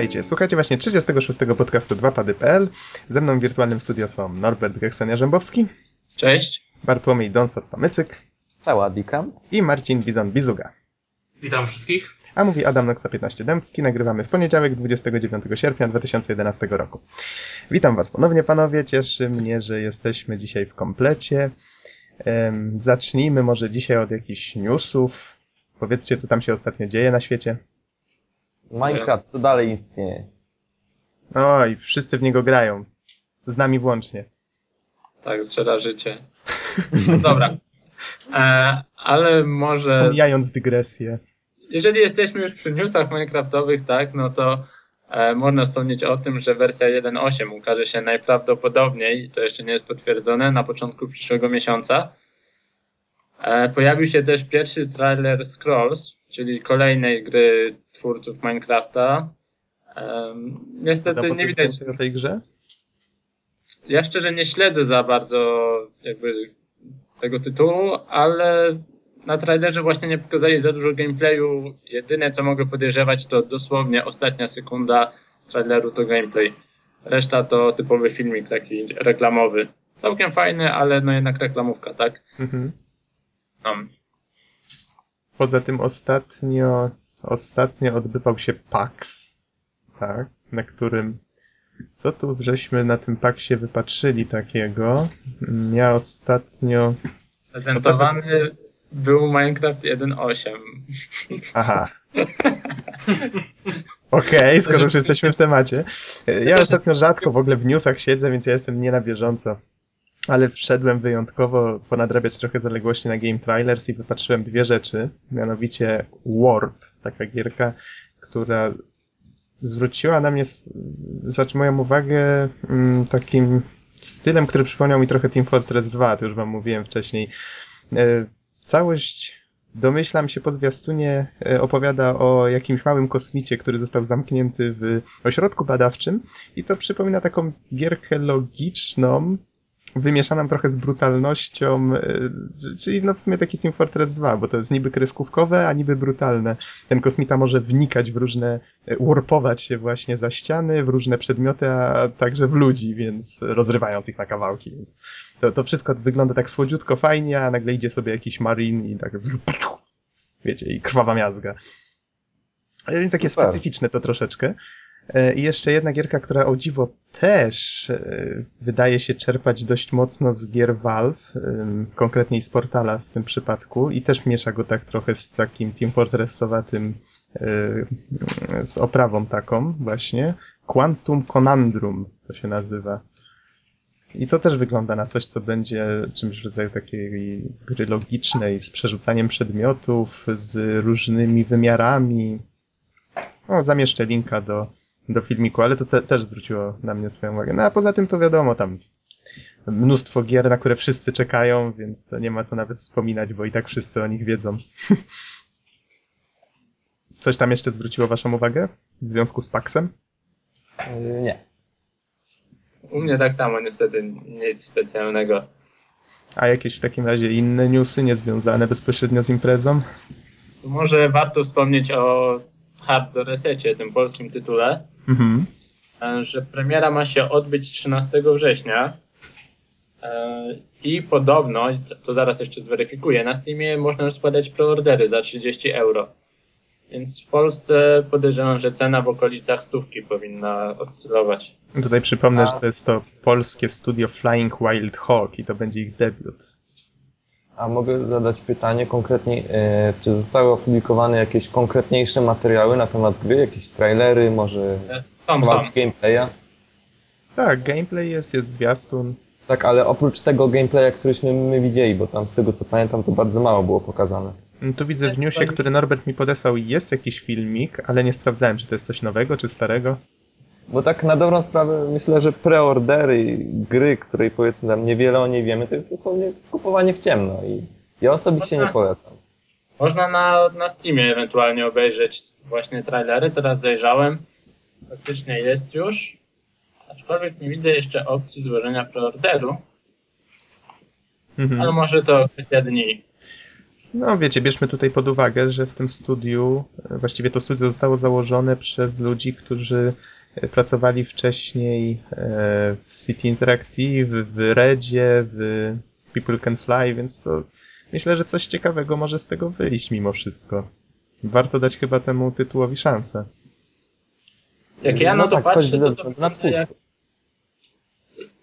Witajcie, słuchajcie właśnie 36. podcastu 2pady.pl. Ze mną w wirtualnym studio są Norbert Geksenia-Rzębowski. Cześć. Bartłomiej Donsot-Pamycyk. Cała Dikam. I Marcin Bizon-Bizuga. Witam wszystkich. A mówi Adam Noxa 15 Dębski. Nagrywamy w poniedziałek 29 sierpnia 2011 roku. Witam was ponownie panowie, cieszy mnie, że jesteśmy dzisiaj w komplecie. Um, zacznijmy może dzisiaj od jakichś newsów. Powiedzcie, co tam się ostatnio dzieje na świecie. Minecraft to dalej istnieje. Oj, wszyscy w niego grają. Z nami włącznie. Tak, zżera życie. No dobra. E, ale może... Pomijając dygresję. Jeżeli jesteśmy już przy newsach minecraftowych, tak, no to e, można wspomnieć o tym, że wersja 1.8 ukaże się najprawdopodobniej, to jeszcze nie jest potwierdzone, na początku przyszłego miesiąca. E, pojawił się też pierwszy trailer Scrolls, czyli kolejnej gry twórców Minecrafta. Niestety nie widać... o tej grze? Ja szczerze nie śledzę za bardzo jakby tego tytułu, ale na trailerze właśnie nie pokazali za dużo gameplayu. Jedyne co mogę podejrzewać to dosłownie ostatnia sekunda traileru to gameplay. Reszta to typowy filmik taki reklamowy. Całkiem fajny, ale no jednak reklamówka, tak? Mhm. No. Poza tym ostatnio, ostatnio odbywał się PAX, tak? Na którym co tu żeśmy na tym paksie wypatrzyli takiego? Ja ostatnio... Prezentowany był Minecraft 1.8. Aha. Okej, okay, skoro już jesteśmy w temacie. Ja ostatnio rzadko w ogóle w newsach siedzę, więc ja jestem nie na bieżąco. Ale wszedłem wyjątkowo ponadrabiać trochę zaległości na Game Trailers i wypatrzyłem dwie rzeczy. Mianowicie Warp, taka gierka, która zwróciła na mnie, znaczy moją uwagę mm, takim stylem, który przypomniał mi trochę Team Fortress 2, to już wam mówiłem wcześniej. E, całość, domyślam się po zwiastunie, e, opowiada o jakimś małym kosmicie, który został zamknięty w ośrodku badawczym i to przypomina taką gierkę logiczną, wymieszaną trochę z brutalnością, e, czyli no w sumie taki Team Fortress 2, bo to jest niby kreskówkowe, a niby brutalne. Ten kosmita może wnikać w różne, e, warpować się właśnie za ściany, w różne przedmioty, a także w ludzi, więc rozrywając ich na kawałki, więc to, to wszystko wygląda tak słodziutko, fajnie, a nagle idzie sobie jakiś marin i tak wiecie, i krwawa miazga. Więc takie specyficzne to troszeczkę. E, I jeszcze jedna gierka, która o dziwo też e, wydaje się czerpać dość mocno z gier Valve, konkretniej z Portala w tym przypadku i też miesza go tak trochę z takim Team Fortressowatym e, z oprawą taką właśnie. Quantum Conundrum to się nazywa. I to też wygląda na coś, co będzie czymś w rodzaju takiej gry logicznej, z przerzucaniem przedmiotów, z różnymi wymiarami. O, zamieszczę linka do, do filmiku, ale to te, też zwróciło na mnie swoją uwagę. No a poza tym to wiadomo, tam mnóstwo gier, na które wszyscy czekają, więc to nie ma co nawet wspominać, bo i tak wszyscy o nich wiedzą. Coś tam jeszcze zwróciło waszą uwagę w związku z Paxem? Yy, nie. U mnie tak samo, niestety nic specjalnego. A jakieś w takim razie inne newsy niezwiązane bezpośrednio z imprezą? Może warto wspomnieć o Hard Resecie, tym polskim tytule, mhm. E, że premiera ma się odbyć 13 września e, i podobno, to zaraz jeszcze zweryfikuję, na Steamie można już składać preordery za 30 euro. Więc w Polsce podejrzewam, że cena w okolicach stówki powinna oscylować. Tutaj przypomnę, A... że to jest to polskie studio Flying Wild Hawk i to będzie ich debiut. A mogę zadać pytanie konkretnie, e, czy zostały opublikowane jakieś konkretniejsze materiały na temat gry, jakieś trailery, może tam, tam. gameplaya? Tak, gameplay jest, jest zwiastun. Tak, ale oprócz tego gameplaya, któryśmy my widzieli, bo tam z tego co pamiętam to bardzo mało było pokazane. Mm, tu widzę w newsie, który Norbert mi podesłał, jest jakiś filmik, ale nie sprawdzałem, czy to jest coś nowego, czy starego. Bo tak na dobrą sprawę myślę, że preordery gry, której powiedzmy tam niewiele o niej wiemy, to jest dosłownie kupowanie w ciemno i ja osobiście Można. nie polecam. Można na, na Steamie ewentualnie obejrzeć właśnie trailery, teraz zajrzałem. Faktycznie jest już. Aczkolwiek nie widzę jeszcze opcji złożenia preorderu. Mhm. Ale może to kwestia dni. No wiecie, bierzmy tutaj pod uwagę, że w tym studiu, e, właściwie to studio zostało założone przez ludzi, którzy e, pracowali wcześniej e, w City Interactive, w Redzie, w People Can Fly, więc to myślę, że coś ciekawego może z tego wyjść mimo wszystko. Warto dać chyba temu tytułowi szansę. Jak ja No na to tak, patrzę, to to wygląda jak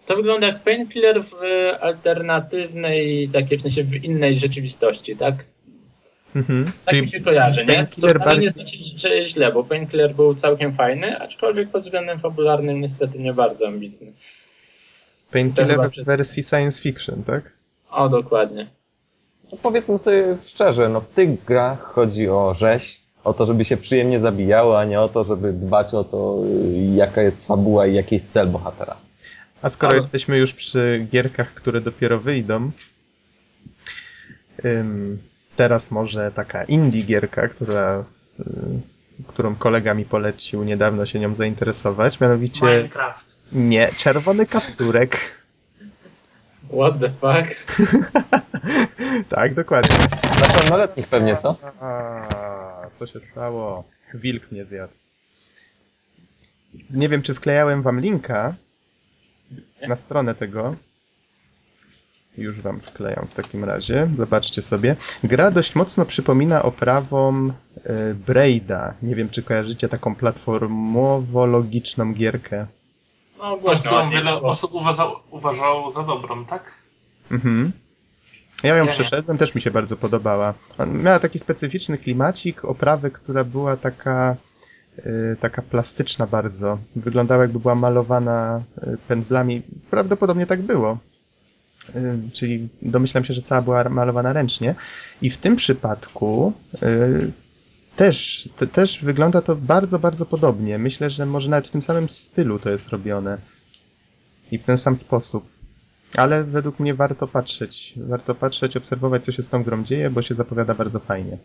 to wygląda jak painkiller w alternatywnej, takiej w sensie w innej rzeczywistości, tak? Mhm. Tak mi się kojarzy, nie? Co wcale bardziej- nie znaczy, że jest źle, bo Painkiller był całkiem fajny, aczkolwiek pod względem fabularnym niestety nie bardzo ambitny. Painkiller w wersji science fiction, tak? O, dokładnie. No powiedzmy sobie szczerze, no w tych grach chodzi o rzeź, o to, żeby się przyjemnie zabijało, a nie o to, żeby dbać o to, y, jaka jest fabuła i jaki jest cel bohatera. A skoro Ale- jesteśmy już przy gierkach, które dopiero wyjdą, ym, teraz może taka indie gierka, która, y, którą kolega mi polecił niedawno się nią zainteresować, mianowicie Minecraft. nie, Czerwony Kapturek. What the fuck? tak, dokładnie. Dla pełnoletnich pewnie, co? A, co się stało? Wilk mnie zjadł. Nie wiem, czy wklejałem wam linka na stronę tego. Już wam wklejam w takim razie. Zobaczcie sobie. Gra dość mocno przypomina oprawą y, Braida. Nie wiem, czy kojarzycie taką platformowo-logiczną gierkę. No, o którą wiele było. osób uważa, uważało za dobrą, tak? Mhm. Ja ją nie. przeszedłem, też mi się bardzo podobała. On miała taki specyficzny klimacik, oprawę, która była taka, y, taka plastyczna bardzo. Wyglądała jakby była malowana y, pędzlami. Prawdopodobnie tak było. Y, czyli domyślam się, że cała była malowana ręcznie. I w tym przypadku y, też, te, też wygląda to bardzo, bardzo podobnie. Myślę, że może nawet w tym samym stylu to jest robione. I w ten sam sposób. Ale według mnie warto patrzeć, warto patrzeć, obserwować, co się z tą grą dzieje, bo się zapowiada bardzo fajnie.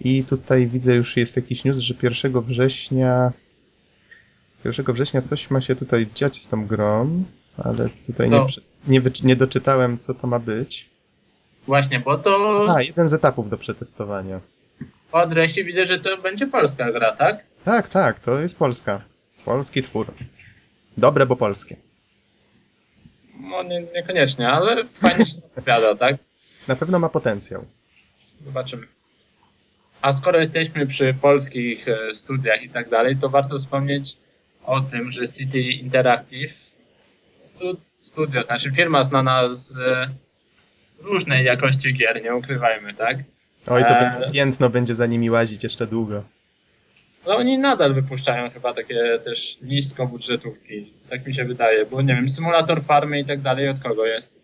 I tutaj widzę już jest jakiś news, że 1 września 1 września coś ma się tutaj dziać z tą grą, ale tutaj nie, No. nie, wycz- nie doczytałem, co to ma być. Właśnie, bo to A, jeden z etapów do przetestowania. Po adresie widzę, że to będzie polska gra, tak? Tak, tak, to jest Polska. Polski twór. Dobre, bo polskie. No nie, niekoniecznie, ale fajnie się zapowiada, tak? Na pewno ma potencjał. Zobaczymy. A skoro jesteśmy przy polskich e, studiach i tak dalej, to warto wspomnieć o tym, że City Interactive stu, studio, to znaczy firma znana z e, różnej jakości gier, nie ukrywajmy, tak? Oj, to będzie piętno będzie za nimi łazić jeszcze długo. No oni nadal wypuszczają chyba takie też nisko budżetówki, tak mi się wydaje, bo nie wiem, symulator farmy i tak dalej od kogo jest?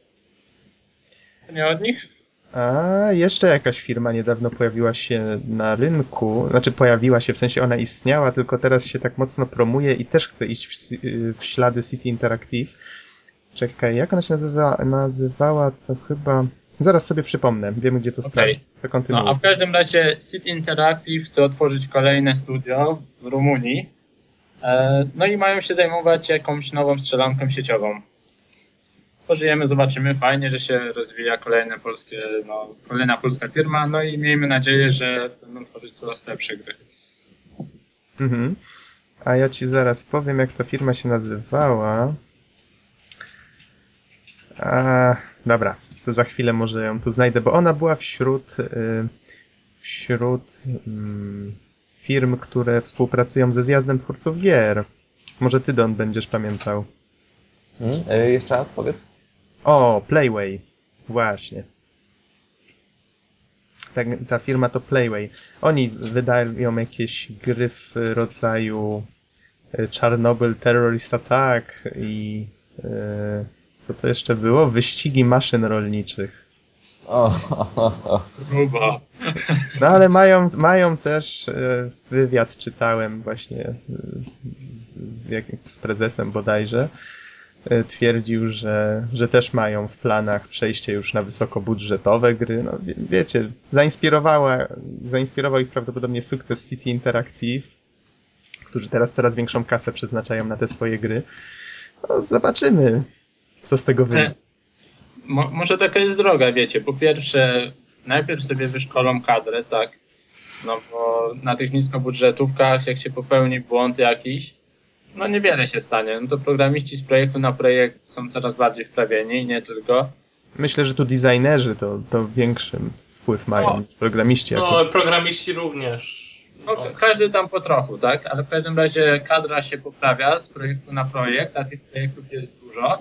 To nie od nich? A jeszcze jakaś firma niedawno pojawiła się na rynku, znaczy pojawiła się, w sensie ona istniała, tylko teraz się tak mocno promuje i też chce iść w, w ślady City Interactive. Czekaj, jak ona się nazywa, nazywała, co chyba... Zaraz sobie przypomnę, wiemy gdzie to Okej. sprawdzić. To kontynuuj. No a w każdym razie City Interactive chce otworzyć kolejne studio w Rumunii. E, No i mają się zajmować jakąś nową strzelanką sieciową. Pożyjemy, zobaczymy. Fajnie, że się rozwija kolejne polskie, no, kolejna polska firma. No i miejmy nadzieję, że będą tworzyć coraz lepsze gry. Mhm. A ja ci zaraz powiem, jak ta firma się nazywała. A, dobra, to za chwilę może ją tu znajdę, bo ona była wśród, y, wśród mm, firm, które współpracują ze zjazdem twórców gier. Może ty, Don, będziesz pamiętał. Hmm? E, jeszcze raz powiedz. O, Playway. Właśnie. Ta, ta firma to Playway. Oni wydają jakieś gry w rodzaju e, Czarnobyl Terrorist Attack i e, co to jeszcze było? Wyścigi maszyn rolniczych. O. Grubo. No ale mają, mają też e, wywiad, czytałem właśnie e, z, z, jak, z prezesem bodajże. E, Twierdził, że, że też mają w planach przejście już na wysokobudżetowe gry. No, wie, wiecie, zainspirowała, zainspirował ich prawdopodobnie sukces City Interactive, którzy teraz coraz większą kasę przeznaczają na te swoje gry. No, zobaczymy, co z tego wyjdzie. Mo- może taka jest droga, wiecie. Po pierwsze, najpierw sobie wyszkolą kadrę, tak, no bo na tych niskobudżetówkach, jak się popełni błąd jakiś, no niewiele się stanie. No to programiści z projektu na projekt są coraz bardziej wprawieni i nie tylko. Myślę, że tu designerzy to, to większy wpływ mają No. niż programiści. Jako... No, programiści również. No, No, każdy tam po trochu, tak? Ale w każdym razie kadra się poprawia z projektu na projekt, a tych projektów jest dużo.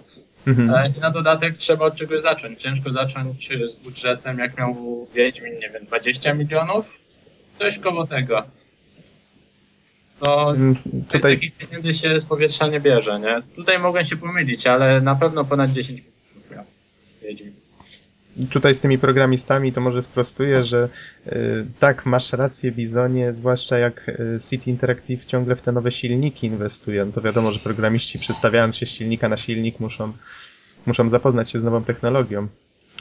Mhm. E, I na dodatek trzeba od czegoś zacząć. Ciężko zacząć e, z budżetem, jak miał Wiedźmin, nie wiem, 20 milionów? Coś koło tego. To Mm, tutaj... Takich pieniędzy się z powietrza nie bierze, nie? Tutaj mogę się pomylić, ale na pewno ponad 10 milionów. Tutaj z tymi programistami to może sprostuję, że y, tak, masz rację Bizonie, zwłaszcza jak y, City Interactive ciągle w te nowe silniki inwestuje. No to wiadomo, że programiści przestawiając się z silnika na silnik muszą, muszą zapoznać się z nową technologią.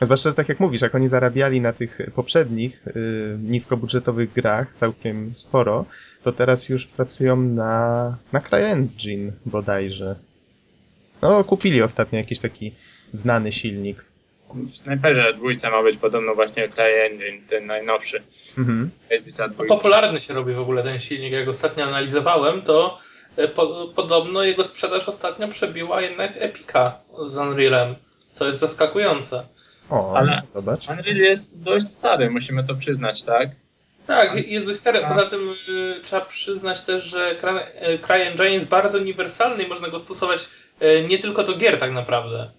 Zwłaszcza, że tak jak mówisz, jak oni zarabiali na tych poprzednich y, niskobudżetowych grach całkiem sporo, to teraz już pracują na, na CryEngine bodajże. No, kupili ostatnio jakiś taki znany silnik. W Sniperze dwójce ma być podobno właśnie CryEngine, ten najnowszy. Mhm. No, popularny się robi w ogóle ten silnik. Jak ostatnio analizowałem, to e, po, podobno jego sprzedaż ostatnio przebiła jednak Epica z Unrealem, co jest zaskakujące. O, Ale- zobacz. Unreal jest dość stary, musimy to przyznać, tak? Tak, jest dość stary. Poza tym y, trzeba przyznać też, że Cry- CryEngine jest bardzo uniwersalny i można go stosować e, nie tylko do gier tak naprawdę.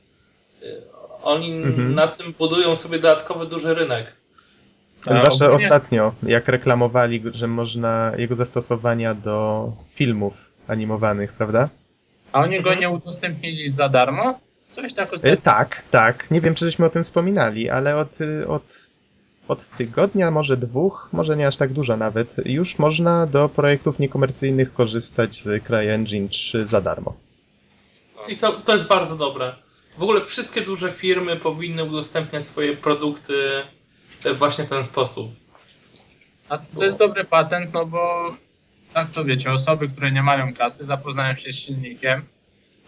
Y, Oni Mhm. na tym budują sobie dodatkowy duży rynek. A Zwłaszcza ogólnie- ostatnio, jak reklamowali, że można jego zastosowania do filmów animowanych, prawda? A oni go nie udostępnili za darmo? Coś tak E, ostatnio. tak, tak. Nie wiem, czy żeśmy o tym wspominali, ale od, od, od tygodnia, może dwóch, może nie aż tak dużo nawet, już można do projektów niekomercyjnych korzystać z CryEngine 3 za darmo. I to, to jest bardzo dobre. W ogóle wszystkie duże firmy powinny udostępniać swoje produkty e, właśnie w ten sposób. A to, to jest dobry patent, no bo tak to wiecie, osoby, które nie mają kasy, zapoznają się z silnikiem.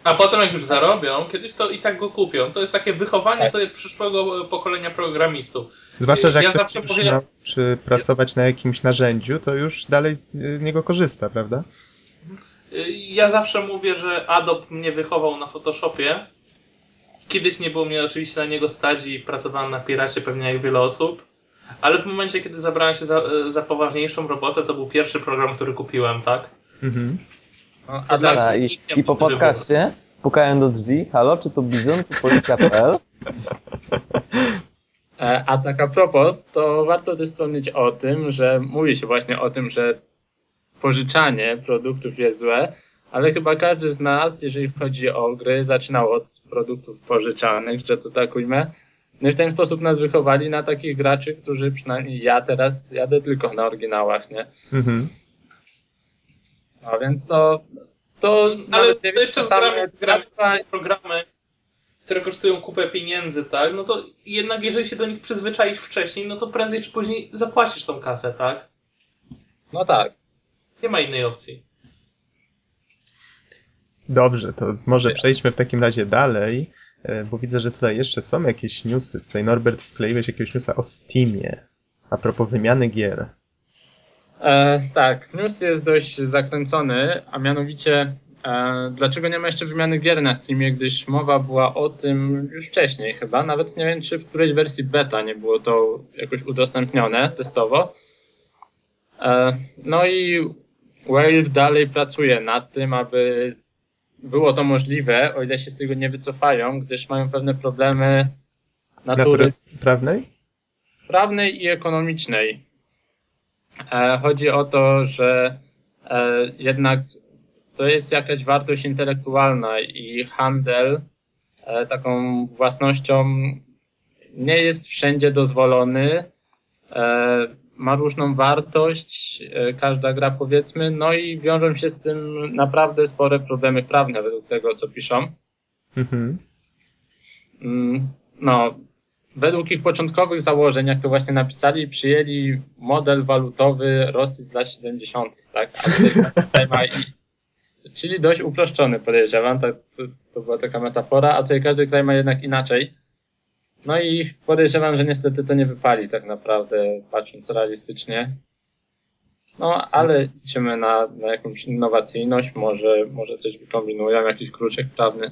A potem jak już zarobią, kiedyś to i tak go kupią. To jest takie wychowanie Tak. sobie przyszłego pokolenia programistów. Zwłaszcza, że jak Ja ktoś zawsze powiem- nauczy pracować na jakimś narzędziu, to już dalej z y, niego korzysta, prawda? Ja zawsze mówię, że Adobe mnie wychował na Photoshopie. Kiedyś nie było mnie oczywiście na niego stać i pracowałem na Piracie pewnie jak wiele osób. Ale w momencie, kiedy zabrałem się za, za poważniejszą robotę, to był pierwszy program, który kupiłem, tak? Mhm. No, a dla, i, i po podcaście pukają do drzwi. Halo, czy to Bizon, czy policja.pl? e, a tak a propos, to warto też wspomnieć o tym, że mówi się właśnie o tym, że pożyczanie produktów jest złe, ale chyba każdy z nas, jeżeli chodzi o gry, zaczynał od produktów pożyczanych, że to tak ujmę. No i w ten sposób nas wychowali na takich graczy, którzy przynajmniej ja teraz jadę tylko na oryginałach, nie? Mhm. No więc to, to Ale to jeszcze czasami zgramy, zgramy tractwa- programy, które kosztują kupę pieniędzy, tak? No to jednak jeżeli się do nich przyzwyczaisz wcześniej, no to prędzej czy później zapłacisz tą kasę, tak? No tak. Nie ma innej opcji. Dobrze, to może przejdźmy w takim razie dalej, e, bo widzę, że tutaj jeszcze są jakieś newsy. Tutaj Norbert wkleiłeś jakiegoś newsa o Steamie. A propos wymiany gier. E, tak, news jest dość zakręcony, a mianowicie e, dlaczego nie ma jeszcze wymiany gier na Steamie, gdyż mowa była o tym już wcześniej chyba, nawet nie wiem czy w którejś wersji beta nie było to jakoś udostępnione testowo. E, no i Valve dalej pracuje nad tym, aby było to możliwe, o ile się z tego nie wycofają, gdyż mają pewne problemy natury prawnej? prawnej i ekonomicznej. E, chodzi o to, że e, jednak to jest jakaś wartość intelektualna i handel e, taką własnością nie jest wszędzie dozwolony. E, ma różną wartość, e, każda gra powiedzmy, no i wiążą się z tym naprawdę spore problemy prawne według tego, co piszą. Mhm. Mm, No, według ich początkowych założeń, jak to właśnie napisali, przyjęli model walutowy Rosji z lat 70., tak? Czyli dość uproszczony, podejrzewam, tak, to, to była taka metafora, a tutaj każdy kraj ma jednak inaczej. No i podejrzewam, że niestety to nie wypali tak naprawdę, patrząc realistycznie. No, ale liczymy na, na jakąś innowacyjność, może, może coś wykombinują, jakiś kluczek prawny.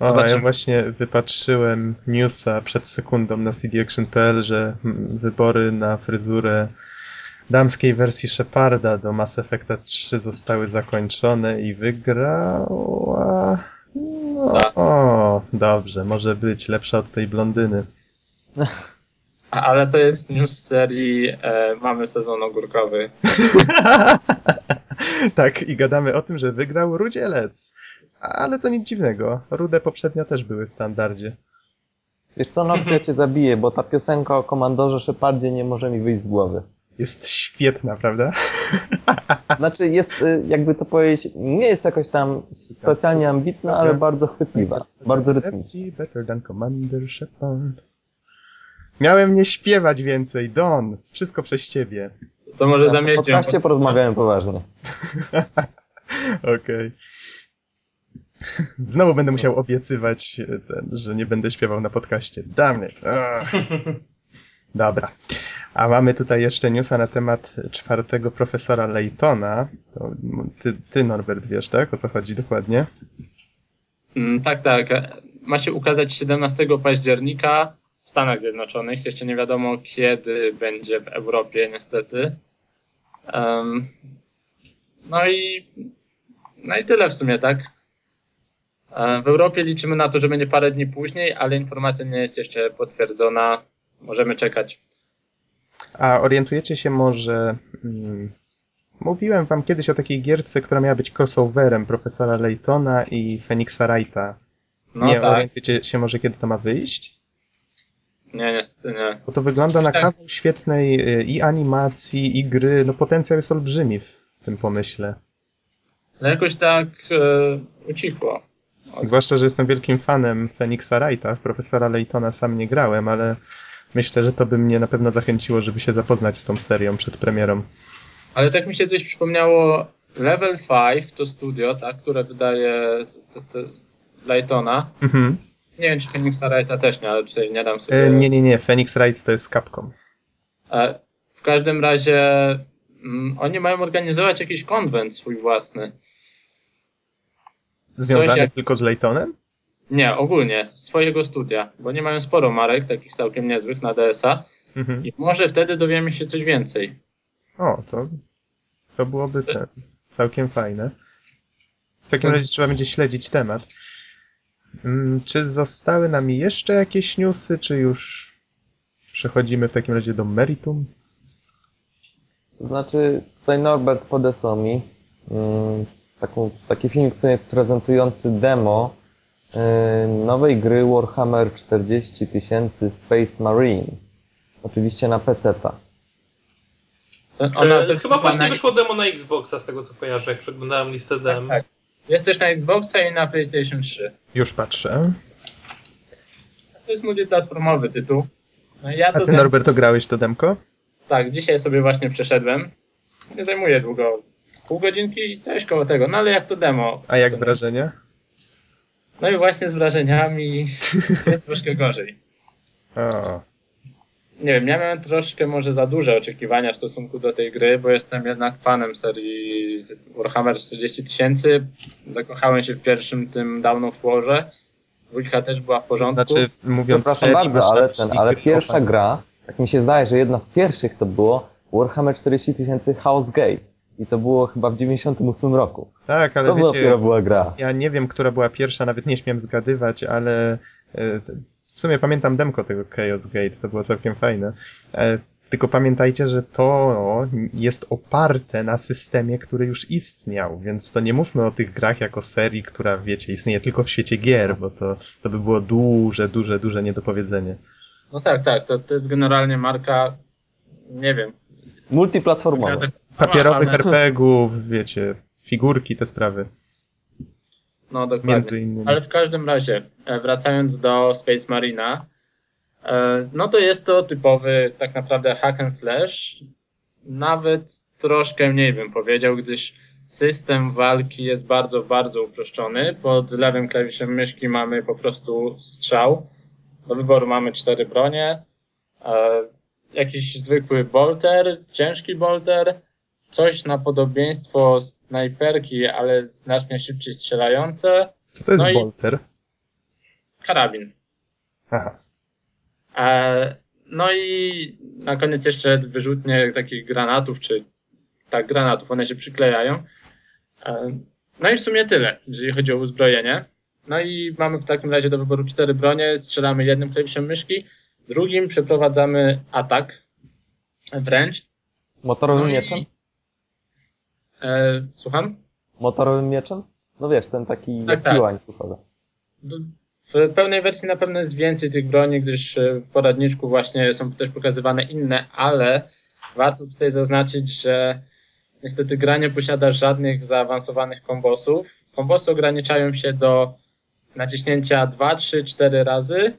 O, ja właśnie wypatrzyłem newsa przed sekundą na cdaction.pl, że wybory na fryzurę damskiej wersji Sheparda do Mass Effecta 3 zostały zakończone i wygrała... No, Tak. o, dobrze, może być lepsza od tej blondyny. Ale to jest news z serii e, Mamy sezon ogórkowy. tak, i gadamy o tym, że wygrał Rudzielec. Ale to nic dziwnego. Rude poprzednio też były w standardzie. Wiesz co, Nox, ja cię zabiję, bo ta piosenka o komandorze Shepardzie nie może mi wyjść z głowy. Jest świetna, prawda? Znaczy jest, y, jakby to powiedzieć, nie jest jakoś tam specjalnie ambitna, ale bardzo chwytliwa, bardzo rytmiczna. Better than Commander Shepard. Miałem nie śpiewać więcej, Don. Wszystko przez ciebie. To może W zamieścimy. podcaście porozmawiałem poważnie. Okej. Znowu będę musiał obiecywać, e, ten, że nie będę śpiewał na podcaście. Damn it. Dobra. A mamy tutaj jeszcze newsa na temat czwartego profesora Laytona. To ty, ty, Norbert, wiesz, tak? O co chodzi dokładnie? Mm, tak, tak. Ma się ukazać 17 października w Stanach Zjednoczonych. Jeszcze nie wiadomo kiedy będzie w Europie, niestety. Em, no i no i tyle w sumie, tak? E, W Europie liczymy na to, że będzie parę dni później, ale informacja nie jest jeszcze potwierdzona. Możemy czekać. A orientujecie się może... Mm, mówiłem wam kiedyś o takiej gierce, która miała być crossoverem profesora Laytona i Phoenixa Wrighta. No nie tak. orientujecie się może, kiedy to ma wyjść? Nie, niestety nie. Bo to wygląda na kawał świetnej y, i animacji, i gry. No potencjał jest olbrzymi w tym pomyśle. Ale jakoś tak e, ucichło. Zwłaszcza, że jestem wielkim fanem Phoenixa Wrighta. Profesora Laytona sam nie grałem, ale myślę, że to by mnie na pewno zachęciło, żeby się zapoznać z tą serią przed premierą. Ale tak mi się coś przypomniało. Level 5 to studio, tak, które wydaje te, te Laytona. Mhm. Nie wiem, czy Phoenixa Wrighta też nie, ale tutaj nie dam sobie. E, nie, nie, nie. Phoenix Wright to jest Capcom. E, W każdym razie mm, oni mają organizować jakiś konwent swój własny. Związany jak- tylko z Laytonem? Nie, ogólnie, swojego studia, bo nie mają sporo marek, takich całkiem niezłych na DSA Mhm. i może wtedy dowiemy się coś więcej. O, to, to byłoby te, całkiem fajne. W takim razie trzeba będzie śledzić temat. Mm, Czy zostały nam jeszcze jakieś newsy, czy już przechodzimy w takim razie do meritum? To znaczy, tutaj Norbert podesłał mi mm, taką, taki film w sumie prezentujący demo nowej gry Warhammer 40 000 Space Marine. Oczywiście na PC-ta. Ona, chyba właśnie na- wyszło demo na Xboxa, z tego co kojarzę, jak przeglądałem listę dem. tak. Jest też na Xboxa i na PlayStation 3. Już patrzę. To jest multiplatformowy tytuł. No ja A to ty, znam- Norberto, grałeś to demko? Tak, dzisiaj sobie właśnie przeszedłem. Nie zajmuje długo. Pół godzinki i coś koło tego. No ale jak to demo. A jak Co nie? wrażenia? No i właśnie z wrażeniami jest troszkę gorzej. O, Nie wiem, ja miałem troszkę może za duże oczekiwania w stosunku do tej gry, bo jestem jednak fanem serii Warhammer 40 tysięcy. Zakochałem się w pierwszym tym Down of Warze. Dwójka też była w to porządku. znaczy, mówiąc Przepraszam serii, bardzo, ale, ten, ale pierwsza gra, jak mi się zdaje, że jedna z pierwszych to było Warhammer 40 000 House Gate. I to było chyba w 98 roku. Tak, ale To wiecie, dopiero była gra. Ja nie wiem, która była pierwsza, nawet nie śmiem zgadywać, ale e, w sumie pamiętam demko tego Chaos Gate, to było całkiem fajne. E, Tylko pamiętajcie, że to jest oparte na systemie, który już istniał, więc to nie mówmy o tych grach jako serii, która, wiecie, istnieje tylko w świecie gier, bo to, to by było duże, duże, duże niedopowiedzenie. No tak, tak, to, to jest generalnie marka, nie wiem. Multiplatformowa. taka- Papierowych ale- RPG-ów, wiecie, figurki, te sprawy, No dokładnie. między innymi. Ale w każdym razie, e, wracając do Space Marina, e, no to jest to typowy tak naprawdę hack and slash. Nawet troszkę mniej bym powiedział, gdyż system walki jest bardzo, bardzo uproszczony. Pod lewym klawiszem myszki mamy po prostu strzał. do wyboru mamy cztery bronie, e, jakiś zwykły bolter, ciężki bolter, coś na podobieństwo snajperki, ale znacznie szybciej strzelające, Co to jest No i- bolter? karabin. Aha. E, no i na koniec jeszcze wyrzutnie takich granatów, czy tak, granatów, one się przyklejają. E, no i w sumie tyle, jeżeli chodzi o uzbrojenie. No i mamy w takim razie do wyboru cztery bronie, strzelamy jednym klawiszem myszki, drugim przeprowadzamy atak, wręcz. Motorowym No i- mieczem? E, słucham? Motorowym mieczem? No wiesz, ten taki Tak, jak tak. piła łańcuchowa. D- W pełnej wersji na pewno jest więcej tych broni, gdyż e, w poradniczku właśnie są też pokazywane inne, ale warto tutaj zaznaczyć, że niestety gra nie posiada żadnych zaawansowanych kombosów. Kombosy ograniczają się do naciśnięcia 2, 3, 4 razy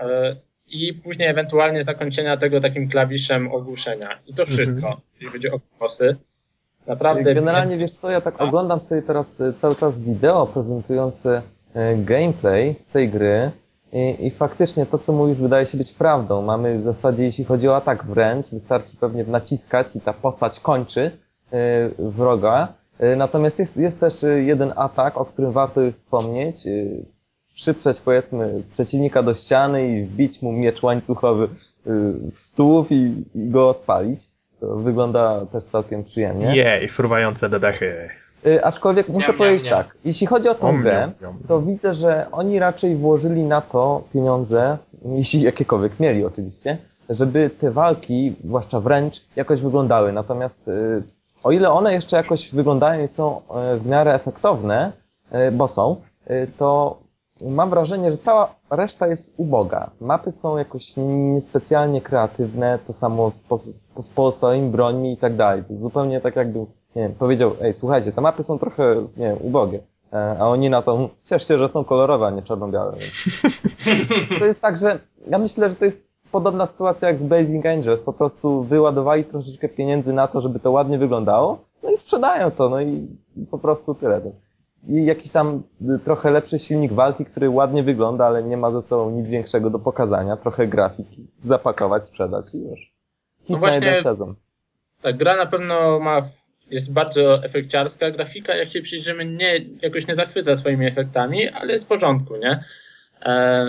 e, i później ewentualnie zakończenia tego takim klawiszem ogłuszenia. I to wszystko, jeśli chodzi o kombosy. Naprawdę. Generalnie wiesz co, ja tak A? oglądam sobie teraz e, cały czas wideo prezentujące e, gameplay z tej gry i, i faktycznie to, co mówisz, wydaje się być prawdą. Mamy w zasadzie, jeśli chodzi o atak wręcz, wystarczy pewnie naciskać i ta postać kończy e, wroga. Natomiast jest, jest też jeden atak, o którym warto już wspomnieć. Przyprzeć powiedzmy przeciwnika do ściany i wbić mu miecz łańcuchowy w tułów i, i go odpalić. To wygląda też całkiem przyjemnie. Jej, fruwające bebechy. Y, aczkolwiek muszę Miam, powiedzieć miam. tak, jeśli chodzi o tą Om, grę, to widzę, że oni raczej włożyli na to pieniądze, jeśli jakiekolwiek mieli oczywiście, żeby te walki, zwłaszcza wręcz, jakoś wyglądały. Natomiast y, o ile one jeszcze jakoś wyglądają i są y, w miarę efektowne, bo są, to mam wrażenie, że cała reszta jest uboga. Mapy są jakoś niespecjalnie kreatywne, to samo z, poz- z pozostałymi brońmi i tak dalej. To zupełnie tak jakby, nie wiem, powiedział, ej, słuchajcie, te mapy są trochę, nie wiem, ubogie. E, A oni na to, ciesz się, że są kolorowe, a nie czarno-białe. To jest tak, że ja myślę, że to jest podobna sytuacja jak z Blazing Angels. Po prostu wyładowali troszeczkę pieniędzy na to, żeby to ładnie wyglądało, no i sprzedają to, no i po prostu tyle. I jakiś tam y, trochę lepszy silnik walki, który ładnie wygląda, ale nie ma ze sobą nic większego do pokazania. Trochę grafiki, zapakować, sprzedać i już. Hit No właśnie- na jeden sezon. Tak, gra na pewno ma, jest bardzo efekciarska, grafika jak się przyjrzymy nie, jakoś nie zachwyca swoimi efektami, ale jest w porządku, nie? E,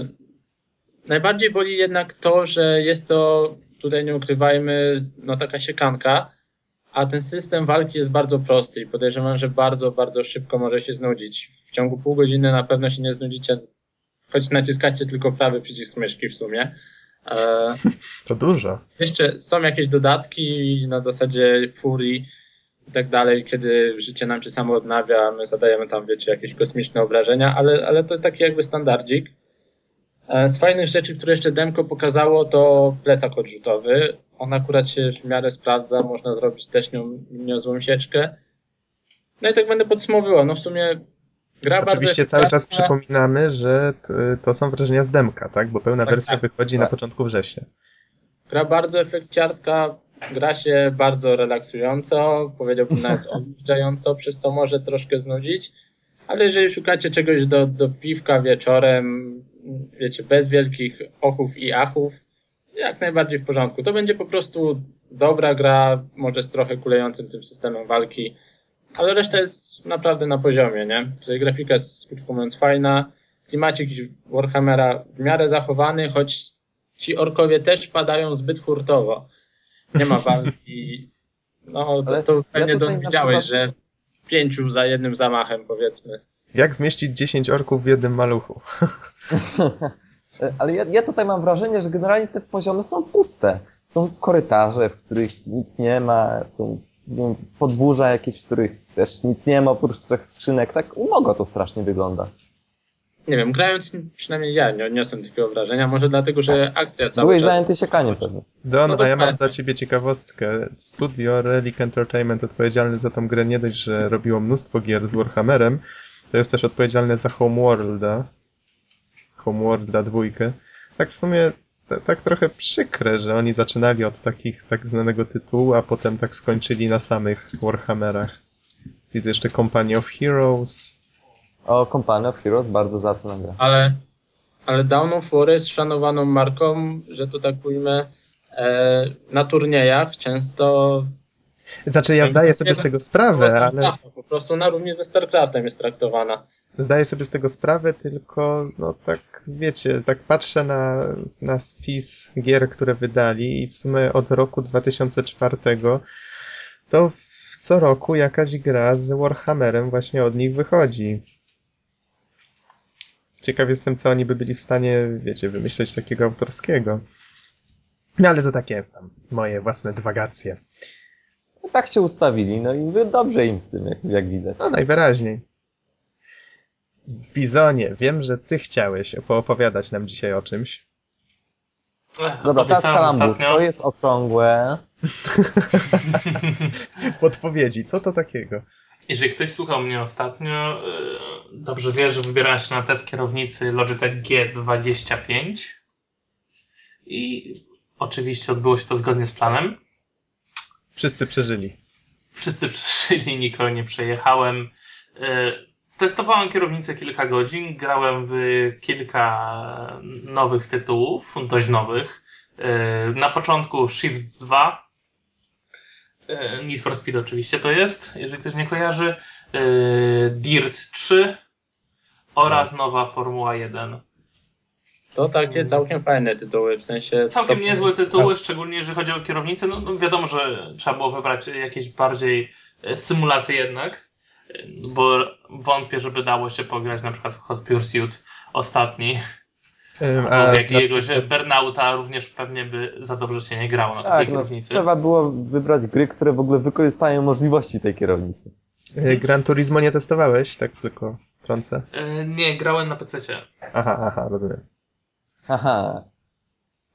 najbardziej boli jednak to, że jest to, tutaj nie ukrywajmy, no taka siekanka, a ten system walki jest bardzo prosty i podejrzewam, że bardzo, bardzo szybko może się znudzić. W ciągu pół godziny na pewno się nie znudzicie, choć naciskacie tylko prawy przycisk myszki w sumie. E, To dużo. jeszcze są jakieś dodatki na zasadzie furii i tak dalej, kiedy życie nam się samo odnawia, my zadajemy tam, wiecie, jakieś kosmiczne obrażenia, ale, ale to taki jakby standardzik. E, Z fajnych rzeczy, które jeszcze Demko pokazało, to plecak odrzutowy. On akurat się w miarę sprawdza, można zrobić też nią niozłą sieczkę. No i tak będę podsumowywał. No w sumie gra Oczywiście cały czas przypominamy, że to są wrażenia z demka, tak? Bo pełna Tak, wersja tak, wychodzi na tak. początku września. Gra bardzo efekciarska, gra się bardzo relaksująco, powiedziałbym nawet odliczająco, przez to może troszkę znudzić, ale jeżeli szukacie czegoś do, do piwka wieczorem, wiecie, bez wielkich ochów i achów, jak najbardziej w porządku. To będzie po prostu dobra gra, może z trochę kulejącym tym systemem walki, ale reszta jest naprawdę na poziomie, nie? Tutaj grafika jest, krótko mówiąc, fajna, klimacik Warhammera w miarę zachowany, choć ci orkowie też padają zbyt hurtowo. Nie ma walki. No, to, to ja pewnie na widziałeś, przykład- że pięciu za jednym zamachem, powiedzmy. Jak zmieścić 10 orków w jednym maluchu? Ale ja, ja tutaj mam wrażenie, że generalnie te poziomy są puste. Są korytarze, w których nic nie ma, są nie wiem, podwórza jakieś, w których też nic nie ma, oprócz trzech skrzynek. Tak umogo to strasznie wygląda. Nie wiem, grając przynajmniej ja nie odniosłem takiego wrażenia, może dlatego, że akcja cały Byłeś czas... zajęty siekaniem pewnie. Don, No a ja mam dla ciebie ciekawostkę. Studio Relic Entertainment odpowiedzialne za tą grę nie dość, że robiło mnóstwo gier z Warhammerem, to jest też odpowiedzialne za Homeworlda. Homeworlda dwójkę. Tak w sumie t- tak trochę przykre, że oni zaczynali od takich tak znanego tytułu, a potem tak skończyli na samych Warhammerach. Widzę jeszcze Company of Heroes. O, Company of Heroes, bardzo zacna gra. Ale, ale Down of War jest szanowaną marką, że to tak ujmę, e, na turniejach często... Znaczy ja zdaję sobie z tego sprawę, ale... Po prostu na równi ze StarCraftem jest traktowana. Zdaję sobie z tego sprawę, tylko no tak wiecie, tak patrzę na, na spis gier, które wydali i w sumie od roku 2004 to co roku jakaś gra z Warhammerem właśnie od nich wychodzi. Ciekaw jestem, co oni by byli w stanie, wiecie, wymyśleć takiego autorskiego. No ale to takie tam moje własne dywagacje. No, tak się ustawili, no i dobrze im z tym, jak, jak widać. No najwyraźniej. Bizonie, wiem, że ty chciałeś poopowiadać nam dzisiaj o czymś. Ech, Dobra, teraz kalambu. To jest okrągłe. Podpowiedzi, co to takiego? Jeżeli ktoś słuchał mnie ostatnio, y, dobrze wie, że wybierałem się na test kierownicy Logitech G25 i oczywiście odbyło się to zgodnie z planem. Wszyscy przeżyli. Wszyscy przeżyli, nikogo nie przejechałem. Y, testowałem kierownicę kilka godzin, grałem w kilka nowych tytułów, dość nowych. Y, na początku Shift 2, E, Need for Speed oczywiście to jest, jeżeli ktoś nie kojarzy. E, Dirt 3 oraz nowa Formuła 1. To takie całkiem fajne tytuły, w sensie... Całkiem niezłe tytuły, szczególnie jeżeli chodzi o kierownicę. No, no, wiadomo, że trzeba było wybrać jakieś bardziej e, symulacje jednak, bo wątpię, żeby dało się pograć na przykład w Hot Pursuit ostatni. A jakiegoś przykład... Burnouta również pewnie by za dobrze się nie grało na tak, takiej no, kierownicy. Trzeba było wybrać gry, które w ogóle wykorzystają możliwości tej kierownicy. E, Gran Turismo nie testowałeś? Tak tylko wtrącę. E, nie, grałem na PC. Aha, aha, rozumiem. Aha.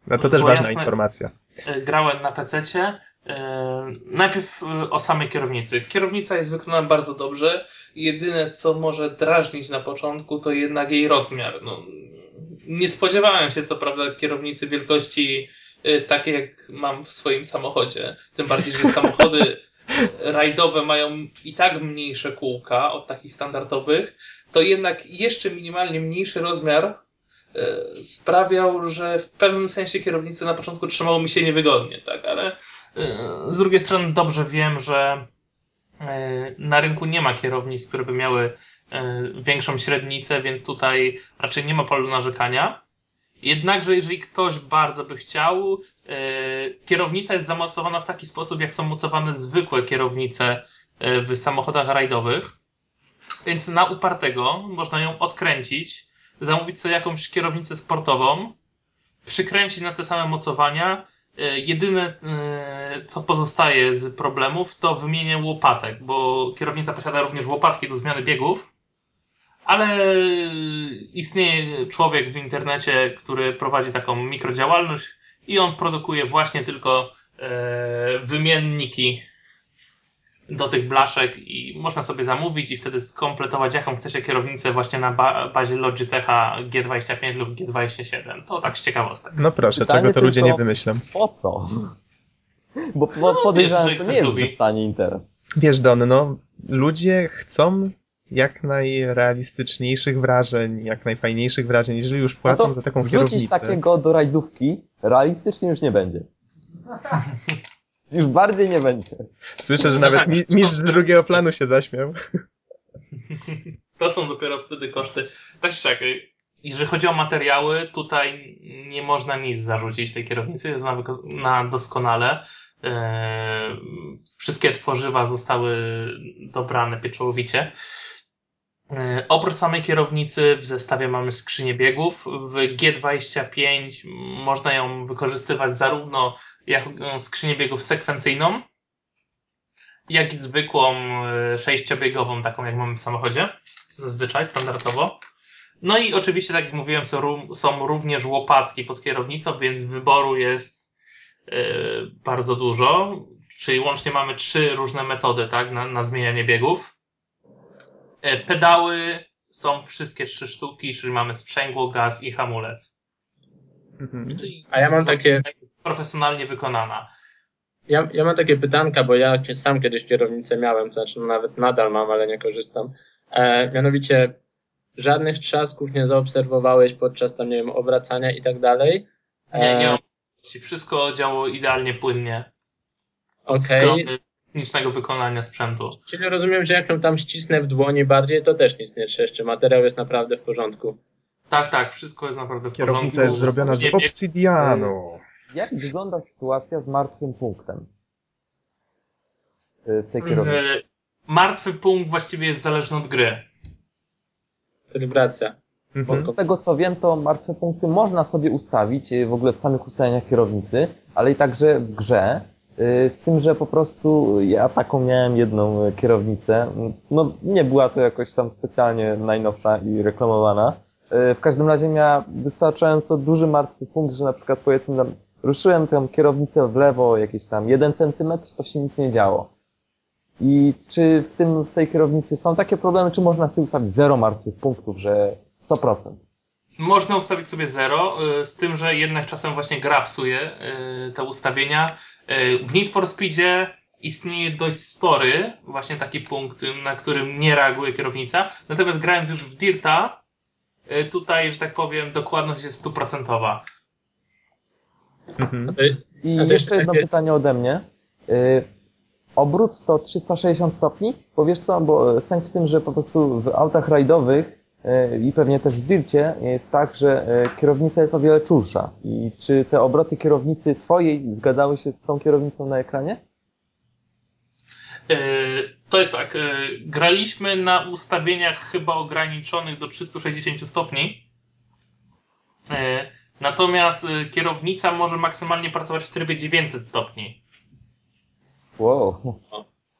No to też Bo ważna jasne, informacja. E, grałem na PC. Najpierw o samej kierownicy. Kierownica jest wykonana bardzo dobrze. Jedyne, co może drażnić na początku, to jednak jej rozmiar. No, nie spodziewałem się, co prawda, kierownicy wielkości y, takie, jak mam w swoim samochodzie. Tym bardziej, że samochody rajdowe mają i tak mniejsze kółka od takich standardowych, to jednak jeszcze minimalnie mniejszy rozmiar sprawiał, że w pewnym sensie kierownicy na początku trzymało mi się niewygodnie, tak, ale y, z drugiej strony dobrze wiem, że na rynku nie ma kierownic, które by miały E, większą średnicę, więc tutaj raczej nie ma polu narzekania. Jednakże, jeżeli ktoś bardzo by chciał, e, kierownica jest zamocowana w taki sposób, jak są mocowane zwykłe kierownice e, w samochodach rajdowych. Więc na upartego można ją odkręcić, zamówić sobie jakąś kierownicę sportową, przykręcić na te same mocowania. Jedyne, co pozostaje z problemów, to wymienienie łopatek, bo kierownica posiada również łopatki do zmiany biegów ale istnieje człowiek w internecie, który prowadzi taką mikrodziałalność i on produkuje właśnie tylko e, wymienniki do tych blaszek i można sobie zamówić i wtedy skompletować jaką chcecie kierownicę właśnie na ba bazie Logitecha G25 lub G27. To tak z ciekawostek. No proszę, Pytanie czego to ludzie nie wymyślą. Po co? Bo no, podejrzewam, że to nie jest zbyt tani interes. Wiesz Don, no ludzie chcą jak najrealistyczniejszych wrażeń, jak najfajniejszych wrażeń, jeżeli już płacą no za taką wrzucić kierownicę. takiego do rajdówki, realistycznie już nie będzie. już bardziej nie będzie. Słyszę, że nawet mi mistrz z drugiego planu się zaśmiał. To są dopiero wtedy koszty. Tak czekaj. Jeżeli chodzi o materiały, tutaj nie można nic zarzucić tej kierownicy, jest na, na doskonale. Eee, wszystkie tworzywa zostały dobrane pieczołowicie. E, oprócz samej kierownicy w zestawie mamy skrzynię biegów. W G25 można ją wykorzystywać zarówno jako skrzynię biegów sekwencyjną, jak i zwykłą e, sześciobiegową, taką jak mamy w samochodzie, zazwyczaj, standardowo. No i oczywiście, tak jak mówiłem, są, również łopatki pod kierownicą, więc wyboru jest bardzo dużo. Czyli łącznie mamy trzy różne metody tak, na, na zmienianie biegów. E, pedały są wszystkie trzy sztuki, czyli mamy sprzęgło, gaz i hamulec. Mhm. A ja mam takie. Profesjonalnie wykonana. Ja, ja mam takie pytanka, bo ja sam kiedyś kierownicę miałem, to znaczy no nawet nadal mam, ale nie korzystam. E, mianowicie, żadnych trzasków nie zaobserwowałeś podczas tam, nie wiem, obracania i tak dalej. Nie, nie E, mam. Wszystko działo idealnie płynnie. Okej. strony technicznego wykonania sprzętu. Czyli rozumiem, że jak ją tam ścisnę w dłoni bardziej, to też nic nie trzeszczy. Materiał jest naprawdę w porządku. Tak, tak, wszystko jest naprawdę w Kierownica porządku. jest zrobiona z bieg- obsydianu. Jak wygląda sytuacja z martwym punktem y, w tej kierownicy? E, Martwy punkt właściwie jest zależny od gry. Kalibracja. Bo Mhm. z tego co wiem, to martwe punkty można sobie ustawić y, w ogóle w samych ustawieniach kierownicy, ale i także w grze. Y, Z tym, że po prostu ja taką miałem jedną y, kierownicę. No nie była to jakoś tam specjalnie najnowsza i reklamowana. Y, W każdym razie miała wystarczająco duży martwy punkt, że na przykład powiedzmy tam, ruszyłem tę kierownicę w lewo jakieś tam jeden centymetr, to się nic nie działo. I czy w, tym, w tej kierownicy są takie problemy, czy można sobie ustawić zero martwych punktów, że 100%? Można ustawić sobie 0, z tym, że jednak czasem właśnie gra psuje y, te ustawienia. Y, W Need for Speedzie istnieje dość spory właśnie taki punkt, na którym nie reaguje kierownica. Natomiast grając już w Dirta, y, tutaj, że tak powiem, dokładność jest stuprocentowa. Mhm. I A to jeszcze jeszcze jedno takie- pytanie ode mnie. Obrót to 360 stopni? Bo wiesz co, bo sęk w tym, że po prostu w autach rajdowych i pewnie też w Dircie jest tak, że y, kierownica jest o wiele czulsza. I czy te obroty kierownicy twojej zgadzały się z tą kierownicą na ekranie? E, To jest tak, e, graliśmy na ustawieniach chyba ograniczonych do 360 stopni. E, Natomiast e, kierownica może maksymalnie pracować w trybie 900 stopni. Wow.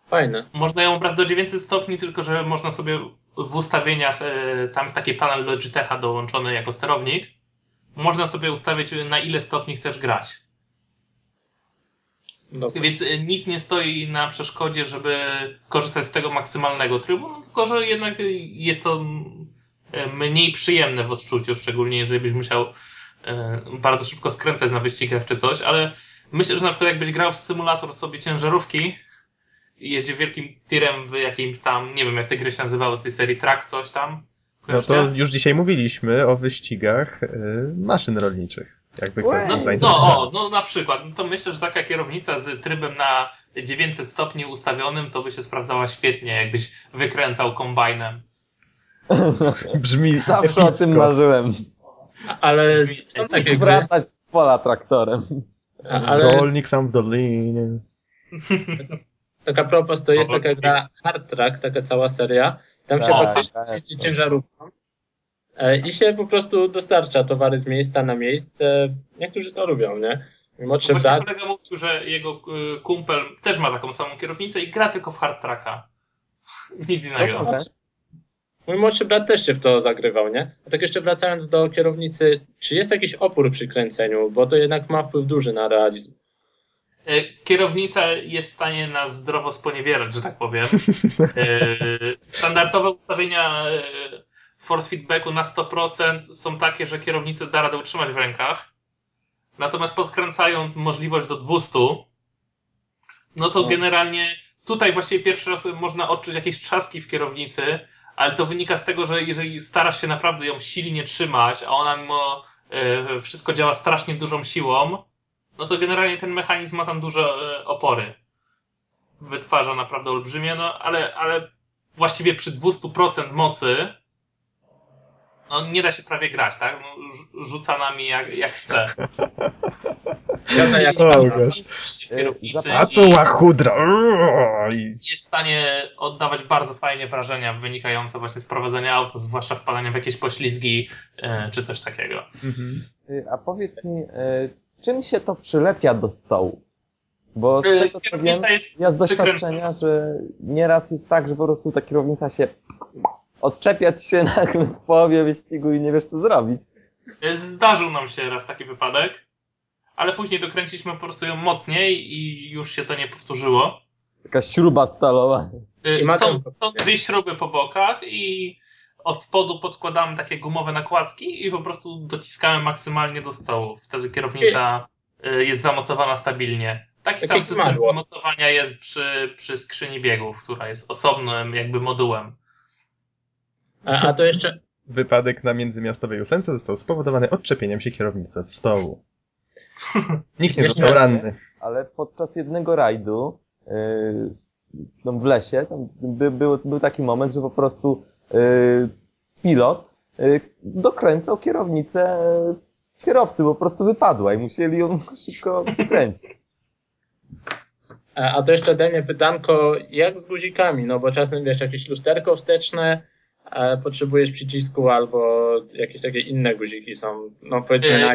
Fajne. Można ją brać do 900 stopni, tylko że można sobie w ustawieniach, e, tam jest taki panel Logitecha dołączony jako sterownik. Można sobie ustawić e, na ile stopni chcesz grać. Dobra. Więc e, nic nie stoi na przeszkodzie, żeby korzystać z tego maksymalnego trybu, no, tylko że jednak jest to mniej przyjemne w odczuciu, szczególnie jeżeli byś musiał bardzo szybko skręcać na wyścigach czy coś, ale myślę, że na przykład jakbyś grał w symulator sobie ciężarówki i jeździł wielkim tirem w jakimś tam, nie wiem jak te gry się nazywały z tej serii, track coś tam, No to już dzisiaj mówiliśmy o wyścigach y, maszyn rolniczych. Jakby ktoś No, no, o, no na przykład. No to myślę, że taka kierownica z trybem na 900 stopni ustawionym to by się sprawdzała świetnie, jakbyś wykręcał kombajnem. Brzmi Zawsze o tym epicko. marzyłem. Ale są takie gry, Wracać z pola traktorem. ale Rolnik sam w dolinie. taka propos to jest taka gra Hard Track, taka cała seria. Tam się Tak, faktycznie tak. jeździ ciężarówką e, i się po prostu dostarcza towary z miejsca na miejsce. Niektórzy to lubią, nie? Młodszy Właśnie brat, kolega mówił, że jego y, kumpel też ma taką samą kierownicę i gra tylko w hard tracka. Nic innego. Mój młodszy brat też się w to zagrywał, nie? A tak jeszcze wracając do kierownicy, czy jest jakiś opór przy kręceniu? Bo to jednak ma wpływ duży na realizm. Y, Kierownica jest w stanie nas zdrowo sponiewierać, że tak powiem. Y, Standardowe ustawienia y, force feedbacku na 100% są takie, że kierownicę da radę utrzymać w rękach. Natomiast podkręcając możliwość do 200, no to No. generalnie tutaj właściwie pierwszy raz można odczuć jakieś trzaski w kierownicy, ale to wynika z tego, że jeżeli starasz się naprawdę ją silnie trzymać, a ona mimo wszystko działa strasznie dużą siłą, no to generalnie ten mechanizm ma tam duże e, opory. Wytwarza naprawdę olbrzymie, no ale, ale właściwie przy 200% mocy no nie da się prawie grać, tak? No, rzu- rzuca nami jak, jak chce. Gada jak O, tam, gosh. w kierownicy A to łachudra! Jest w stanie oddawać bardzo fajnie wrażenia wynikające właśnie z prowadzenia auta, zwłaszcza wpadania w jakieś poślizgi e, czy coś takiego. Mhm. Y, A powiedz mi, y, czym się to przylepia do stołu? Bo z tego co wiem, Kierownica jest ja z doświadczenia, że nieraz jest tak, że po prostu ta kierownica się odczepiać się nagle w połowie wyścigu i nie wiesz co zrobić. Zdarzył nam się raz taki wypadek, ale później dokręciliśmy po prostu ją mocniej i już się to nie powtórzyło. Taka śruba stalowa. Y, Są, są dwie śruby po bokach i od spodu podkładamy takie gumowe nakładki i po prostu dociskamy maksymalnie do stołu. Wtedy kierownica y, jest zamocowana stabilnie. Taki sam system zamocowania jest przy, przy skrzyni biegów, która jest osobnym jakby modułem. A, a to jeszcze wypadek na międzymiastowej ósemce został spowodowany odczepieniem się kierownicy od stołu. Nikt nie został ranny. Ale podczas jednego rajdu yy, no w lesie tam by, był, był taki moment, że po prostu pilot yy, dokręcał kierownicę kierowcy, po prostu wypadła i musieli ją szybko wykręcić. E, A to jeszcze ode mnie pytanko, jak z guzikami? No bo czasem wiesz, jakieś lusterko wsteczne, potrzebujesz przycisku albo jakieś takie inne guziki są, no powiedzmy Yy. na...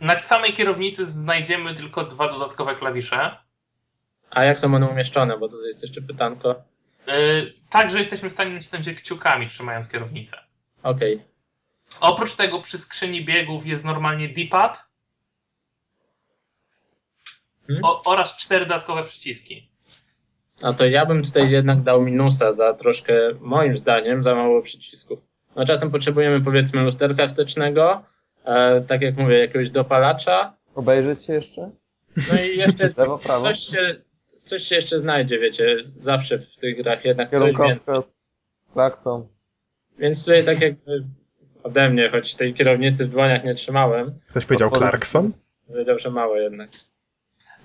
Na samej kierownicy znajdziemy tylko dwa dodatkowe klawisze. A jak to będą umieszczone? Bo to jest jeszcze pytanko. Yy, tak, że jesteśmy w stanie nacisnąć je kciukami, trzymając kierownicę. Okej. Oprócz tego przy skrzyni biegów jest normalnie D-pad Hmm? oraz cztery dodatkowe przyciski. A to ja bym tutaj jednak dał minusa za troszkę, moim zdaniem, za mało przycisków. No czasem potrzebujemy powiedzmy lusterka wstecznego, e, tak jak mówię, jakiegoś dopalacza, Obejrzeć się jeszcze? no i jeszcze Lewo, prawo? coś się, coś się jeszcze znajdzie, wiecie, zawsze w tych grach jednak. Kierunkowskaz, klakson. Więc tutaj tak jakby ode mnie, choć tej kierownicy w dłoniach nie trzymałem, Ktoś powiedział. Clarkson? wiedział, że mało jednak.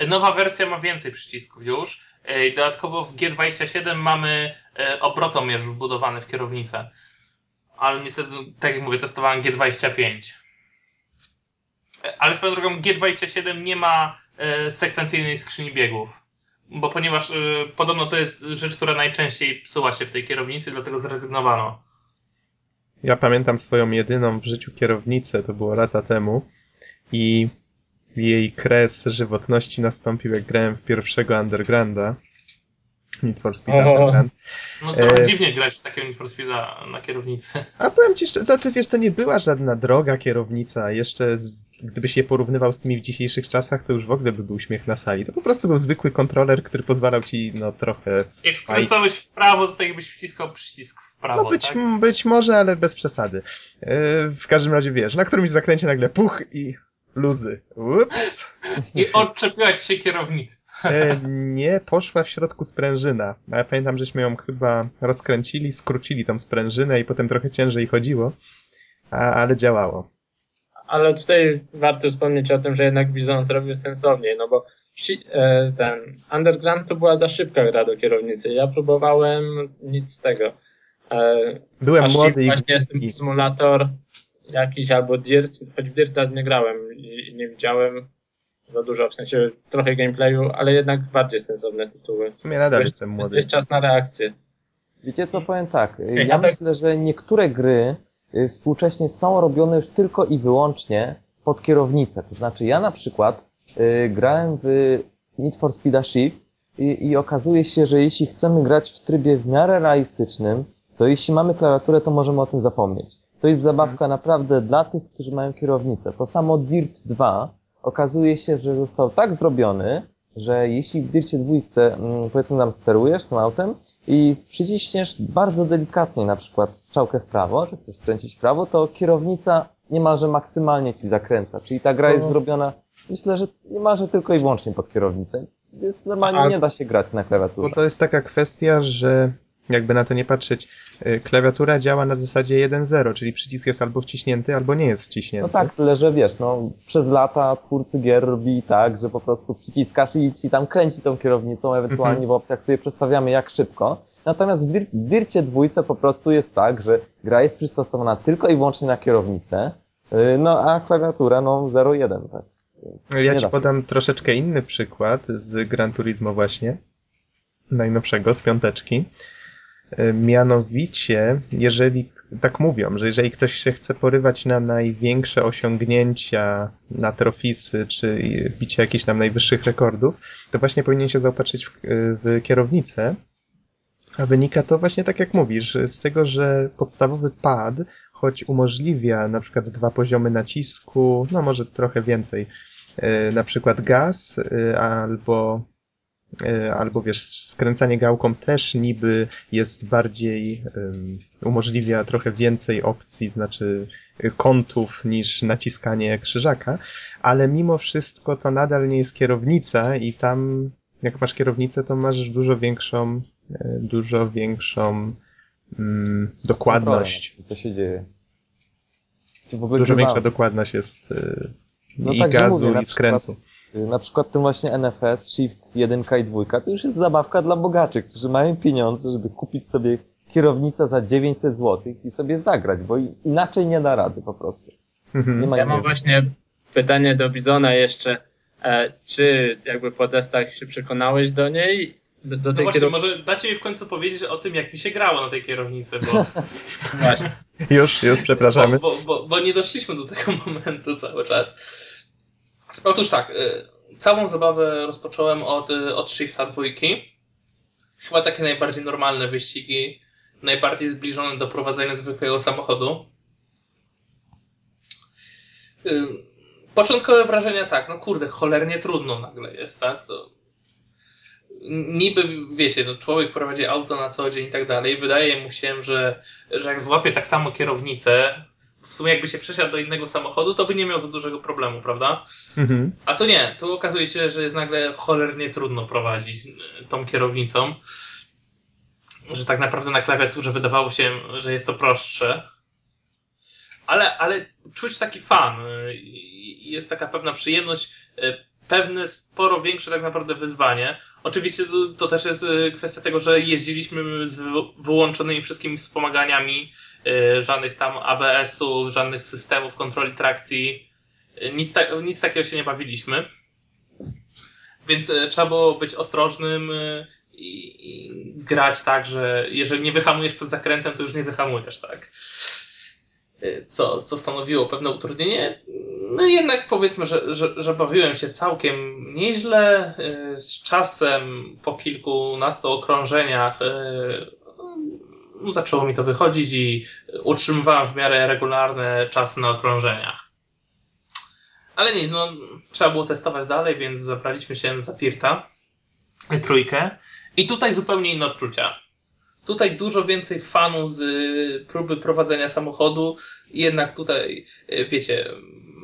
Nowa wersja ma więcej przycisków już. Yy, Dodatkowo w G27 mamy yy, obrotomierz wbudowany w kierownicę. Ale niestety, tak jak mówię, testowałem G25. Yy, Ale swoją drogą G27 nie ma sekwencyjnej skrzyni biegów. Bo ponieważ yy, podobno to jest rzecz, która najczęściej psuła się w tej kierownicy, dlatego zrezygnowano. Ja pamiętam swoją jedyną w życiu kierownicę, to było lata temu i jej kres żywotności nastąpił jak grałem w pierwszego Undergrounda. Need for Speed O. Underground. No trochę E. dziwnie grać w takiego Need for Speeda na kierownicy. A powiem ci, szczerze, znaczy wiesz, to nie była żadna droga kierownica. Jeszcze z, gdybyś je porównywał z tymi w dzisiejszych czasach, to już w ogóle by był śmiech na sali. To po prostu był zwykły kontroler, który pozwalał ci, no trochę... Jak skręcałeś w prawo, to tak jakbyś wciskał przycisk w prawo, No być, tak? m- być może, ale bez przesady. Yy, w każdym razie wiesz, na którymś zakręcie nagle puch i luzy. Ups! I odczepiłaś się kierownicy. E, nie, poszła w środku sprężyna. A ja pamiętam, żeśmy ją chyba rozkręcili, skrócili tą sprężynę i potem trochę ciężej chodziło, a, ale działało. Ale tutaj warto wspomnieć o tym, że jednak Bizon zrobił sensowniej, no bo e, ten Underground to była za szybka gra do kierownicy. Ja próbowałem nic z tego. E, Byłem młody i, właśnie jest ten i symulator jakiś albo Dirt, choć w Dirta nie grałem i nie widziałem za dużo, w sensie trochę gameplayu, ale jednak bardziej sensowne tytuły. w sumie nadal Jest- jestem młody. Jest czas na reakcję. Wiecie co, powiem tak. Ej, Ja tak- myślę, że niektóre gry y, współcześnie są robione już tylko i wyłącznie pod kierownicę. To znaczy ja na przykład y, grałem w Need for Speed Shift i, i okazuje się, że jeśli chcemy grać w trybie w miarę realistycznym, to jeśli mamy klawiaturę, to możemy o tym zapomnieć. To jest zabawka naprawdę dla tych, którzy mają kierownicę. To samo Dirt 2 okazuje się, że został tak zrobiony, że jeśli w Dircie dwójce, mm, powiedzmy tam sterujesz tym autem i przyciśniesz bardzo delikatnie na przykład strzałkę w prawo, czy chcesz skręcić w prawo, to kierownica niemalże maksymalnie ci zakręca. Czyli ta gra jest O. zrobiona, myślę, że niemalże tylko i wyłącznie pod kierownicę. Jest, normalnie A- nie da się grać na Bo klawiaturze. to jest taka kwestia, że jakby na to nie patrzeć, y, klawiatura działa na zasadzie 1-0, czyli przycisk jest albo wciśnięty, albo nie jest wciśnięty. No tak, tyle że wiesz, no, przez lata twórcy gier robili tak, że po prostu przyciskasz i ci tam kręci tą kierownicą, ewentualnie Mhm. w opcjach sobie przestawiamy jak szybko. Natomiast w, Wir- w Wircie dwójce po prostu jest tak, że gra jest przystosowana tylko i wyłącznie na kierownicę, yy, no a klawiatura no 0,1, tak. Więc Ja ci podam troszeczkę inny przykład z Gran Turismo właśnie, najnowszego, z piąteczki. E, Mianowicie, jeżeli, tak mówią, że jeżeli ktoś się chce porywać na największe osiągnięcia, na trofisy, czy bicie jakichś tam najwyższych rekordów, to właśnie powinien się zaopatrzyć w, w kierownicę. A wynika to właśnie tak jak mówisz, z tego, że podstawowy pad, choć umożliwia na przykład dwa poziomy nacisku, no może trochę więcej, e, na przykład gaz e, albo e, albo wiesz, skręcanie gałką też niby jest bardziej, um, umożliwia trochę więcej opcji, znaczy y, kątów niż naciskanie krzyżaka, ale mimo wszystko to nadal nie jest kierownica i tam jak masz kierownicę, to masz dużo większą, e, dużo większą mm, dokładność. Kontrolę, co się dzieje. Dużo większa dokładność jest yy, no i tak, gazu, mówię, i skrętu. Przykład, na przykład tym właśnie NFS, Shift 1 i 2 to już jest zabawka dla bogaczy, którzy mają pieniądze, żeby kupić sobie kierownicę za 900 zł i sobie zagrać, bo inaczej nie da rady po prostu. Mhm. Nie ma ja mam właśnie pytanie do Bizona jeszcze. E, czy jakby po testach się przekonałeś do niej? Do, do no właśnie, kierow... może dacie mi w końcu powiedzieć o tym, jak mi się grało na tej kierownicy, bo... właśnie. Już, już, przepraszamy. Bo, bo, bo, bo, nie doszliśmy do tego momentu cały czas. Otóż tak, y, całą zabawę rozpocząłem od, y, od Shifta dwójki. Chyba takie najbardziej normalne wyścigi, najbardziej zbliżone do prowadzenia zwykłego samochodu. Y, początkowe wrażenia tak, no kurde, cholernie trudno nagle jest, tak? To niby, wiecie, no człowiek prowadzi auto na co dzień i tak dalej, wydaje mu się, że, że jak złapie tak samo kierownicę, w sumie jakby się przesiadł do innego samochodu, to by nie miał za dużego problemu, prawda? Mhm. A to nie, tu okazuje się, że jest nagle cholernie trudno prowadzić e, tą kierownicą, że tak naprawdę na klawiaturze wydawało się, że jest to prostsze, ale, ale czuć taki fan, e, jest taka pewna przyjemność, e, pewne sporo większe tak naprawdę wyzwanie. Oczywiście to, to, też jest kwestia tego, że jeździliśmy z wyłączonymi wszystkimi wspomaganiami, Y, żadnych tam ABS-ów, żadnych systemów kontroli trakcji. Y, nic, ta, nic takiego się nie bawiliśmy. Więc y, trzeba było być ostrożnym i, i, grać tak, że jeżeli nie wyhamujesz przed zakrętem, to już nie wyhamujesz, tak? Co, co stanowiło pewne utrudnienie. No jednak powiedzmy, że, że, że bawiłem się całkiem nieźle. Z czasem po kilkunastu okrążeniach zaczęło mi to wychodzić i utrzymywałem w miarę regularne czasy na okrążeniach. Ale nic, no, trzeba było testować dalej, więc zabraliśmy się za Tirta, trójkę. I tutaj zupełnie inne odczucia. Tutaj dużo więcej fanu z próby prowadzenia samochodu, jednak tutaj, wiecie,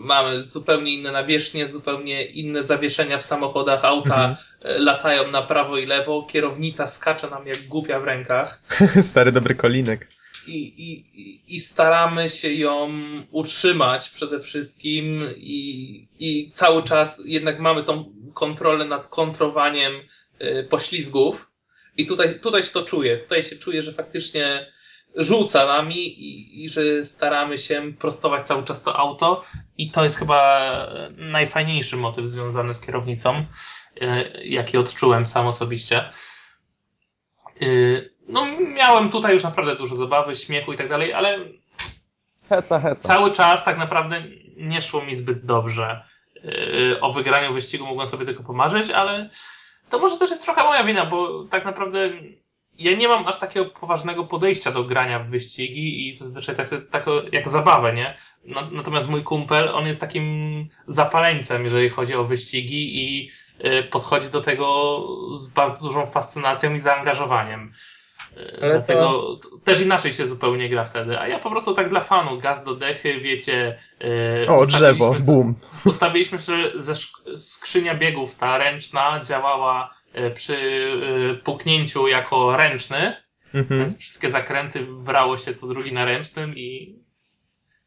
mamy zupełnie inne nawierzchnie, zupełnie inne zawieszenia w samochodach, auta mhm. E, latają na prawo i lewo, kierownica skacze nam jak głupia w rękach. Stary dobry kolinek. I, i, I staramy się ją utrzymać przede wszystkim i, i cały czas jednak mamy tą kontrolę nad kontrowaniem y, poślizgów i tutaj, tutaj się to czuje. Tutaj się czuje, że faktycznie rzuca nami i, i że staramy się prostować cały czas to auto i to jest chyba najfajniejszy motyw związany z kierownicą, e, jaki odczułem sam osobiście. E, no, miałem tutaj już naprawdę dużo zabawy, śmiechu i tak dalej, ale heca, heca. cały czas tak naprawdę nie szło mi zbyt dobrze. E, o wygraniu wyścigu mogłem sobie tylko pomarzyć, ale to może też jest trochę moja wina, bo tak naprawdę ja nie mam aż takiego poważnego podejścia do grania w wyścigi i zazwyczaj tak, tak jak zabawę, nie? Natomiast mój kumpel, on jest takim zapaleńcem, jeżeli chodzi o wyścigi i y, podchodzi do tego z bardzo dużą fascynacją i zaangażowaniem. Y, Ale Dlatego to... też inaczej się zupełnie gra wtedy. A ja po prostu tak dla fanu, gaz do dechy, wiecie. Yy, o, drzewo, boom. Ustawiliśmy, że ze skrzynia biegów, ta ręczna, działała przy e, puknięciu jako ręczny, mhm. więc wszystkie zakręty brało się co drugi na ręcznym i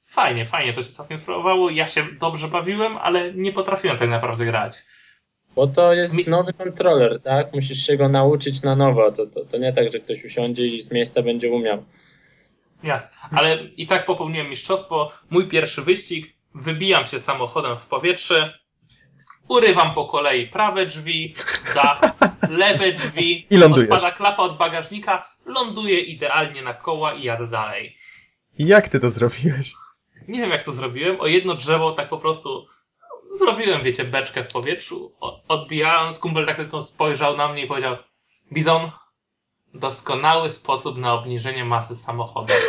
fajnie, fajnie to się całkiem sprawowało. Ja się dobrze bawiłem, ale nie potrafiłem tak naprawdę grać. Bo to jest Mi... nowy kontroler, tak? Musisz się go nauczyć na nowo. To, to, to nie tak, że ktoś usiądzie i z miejsca będzie umiał. Jasne, ale i tak popełniłem mistrzostwo. Mój pierwszy wyścig, wybijam się samochodem w powietrze, urywam po kolei prawe drzwi, dach, lewe drzwi, I lądujesz. odpada klapa od bagażnika, ląduję idealnie na koła i jadę dalej. Jak ty to zrobiłeś? Nie wiem jak to zrobiłem, o jedno drzewo tak po prostu zrobiłem, wiecie, beczkę w powietrzu, odbijając, kumpel tak tylko spojrzał na mnie i powiedział Bizon, doskonały sposób na obniżenie masy samochodu.